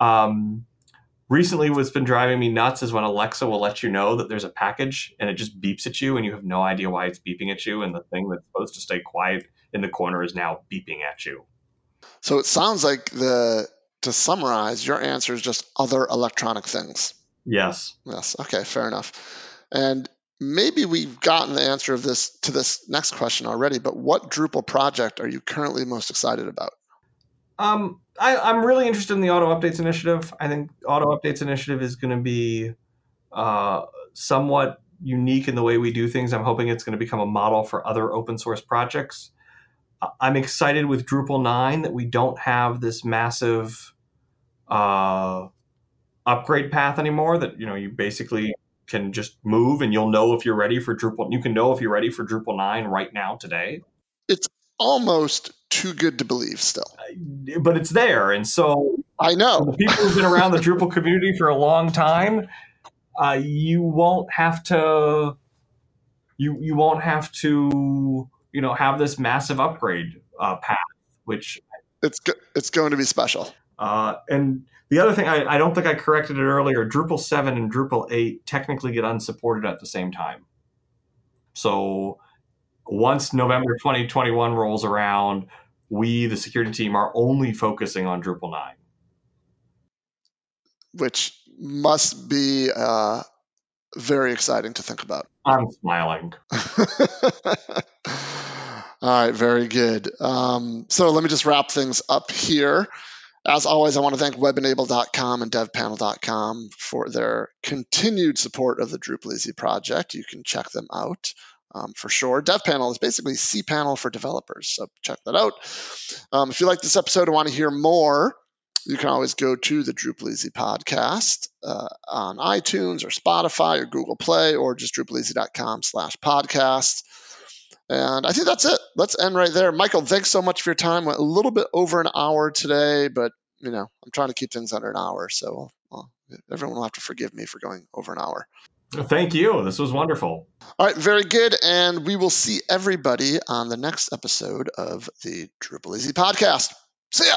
Um, recently, what's been driving me nuts is when Alexa will let you know that there's a package and it just beeps at you, and you have no idea why it's beeping at you, and the thing that's supposed to stay quiet in the corner is now beeping at you.
So it sounds like the to summarize, your answer is just other electronic things.
Yes.
Yes. Okay. Fair enough. And maybe we've gotten the answer of this to this next question already, but what Drupal project are you currently most excited about?
Um, I, I'm really interested in the Auto Updates Initiative. I think Auto Updates Initiative is going to be uh, somewhat unique in the way we do things. I'm hoping it's going to become a model for other open source projects. I'm excited with Drupal 9 that we don't have this massive uh, upgrade path anymore. That you know you basically can just move and you'll know if you're ready for Drupal. You can know if you're ready for Drupal 9 right now today.
It's almost too good to believe still.
But it's there. And so
I know
the people who've been around the Drupal community for a long time, uh, you won't have to you you won't have to you know have this massive upgrade uh, path, which
it's go- it's going to be special.
Uh, and the other thing, I, I, don't think I corrected it earlier. Drupal 7 and Drupal 8 technically get unsupported at the same time. So once November 2021 rolls around, we, the security team, are only focusing on Drupal 9.
Which must be uh, very exciting to think about.
I'm smiling.
All right, very good. Um, so let me just wrap things up here. As always, I want to thank webenable.com and devpanel.com for their continued support of the Drupal Easy project. You can check them out um, for sure. DevPanel is basically cPanel for developers, so check that out. Um, if you like this episode and want to hear more, you can always go to the Drupal Easy podcast uh, on iTunes or Spotify or Google Play or just drupaleasy.com slash podcast. And I think that's it. Let's end right there. Michael, thanks so much for your time. Went a little bit over an hour today, but you know, I'm trying to keep things under an hour. So well, everyone will have to forgive me for going over an hour.
Thank you. This was wonderful.
All right, very good. And we will see everybody on the next episode of the Drupal Easy podcast. See ya.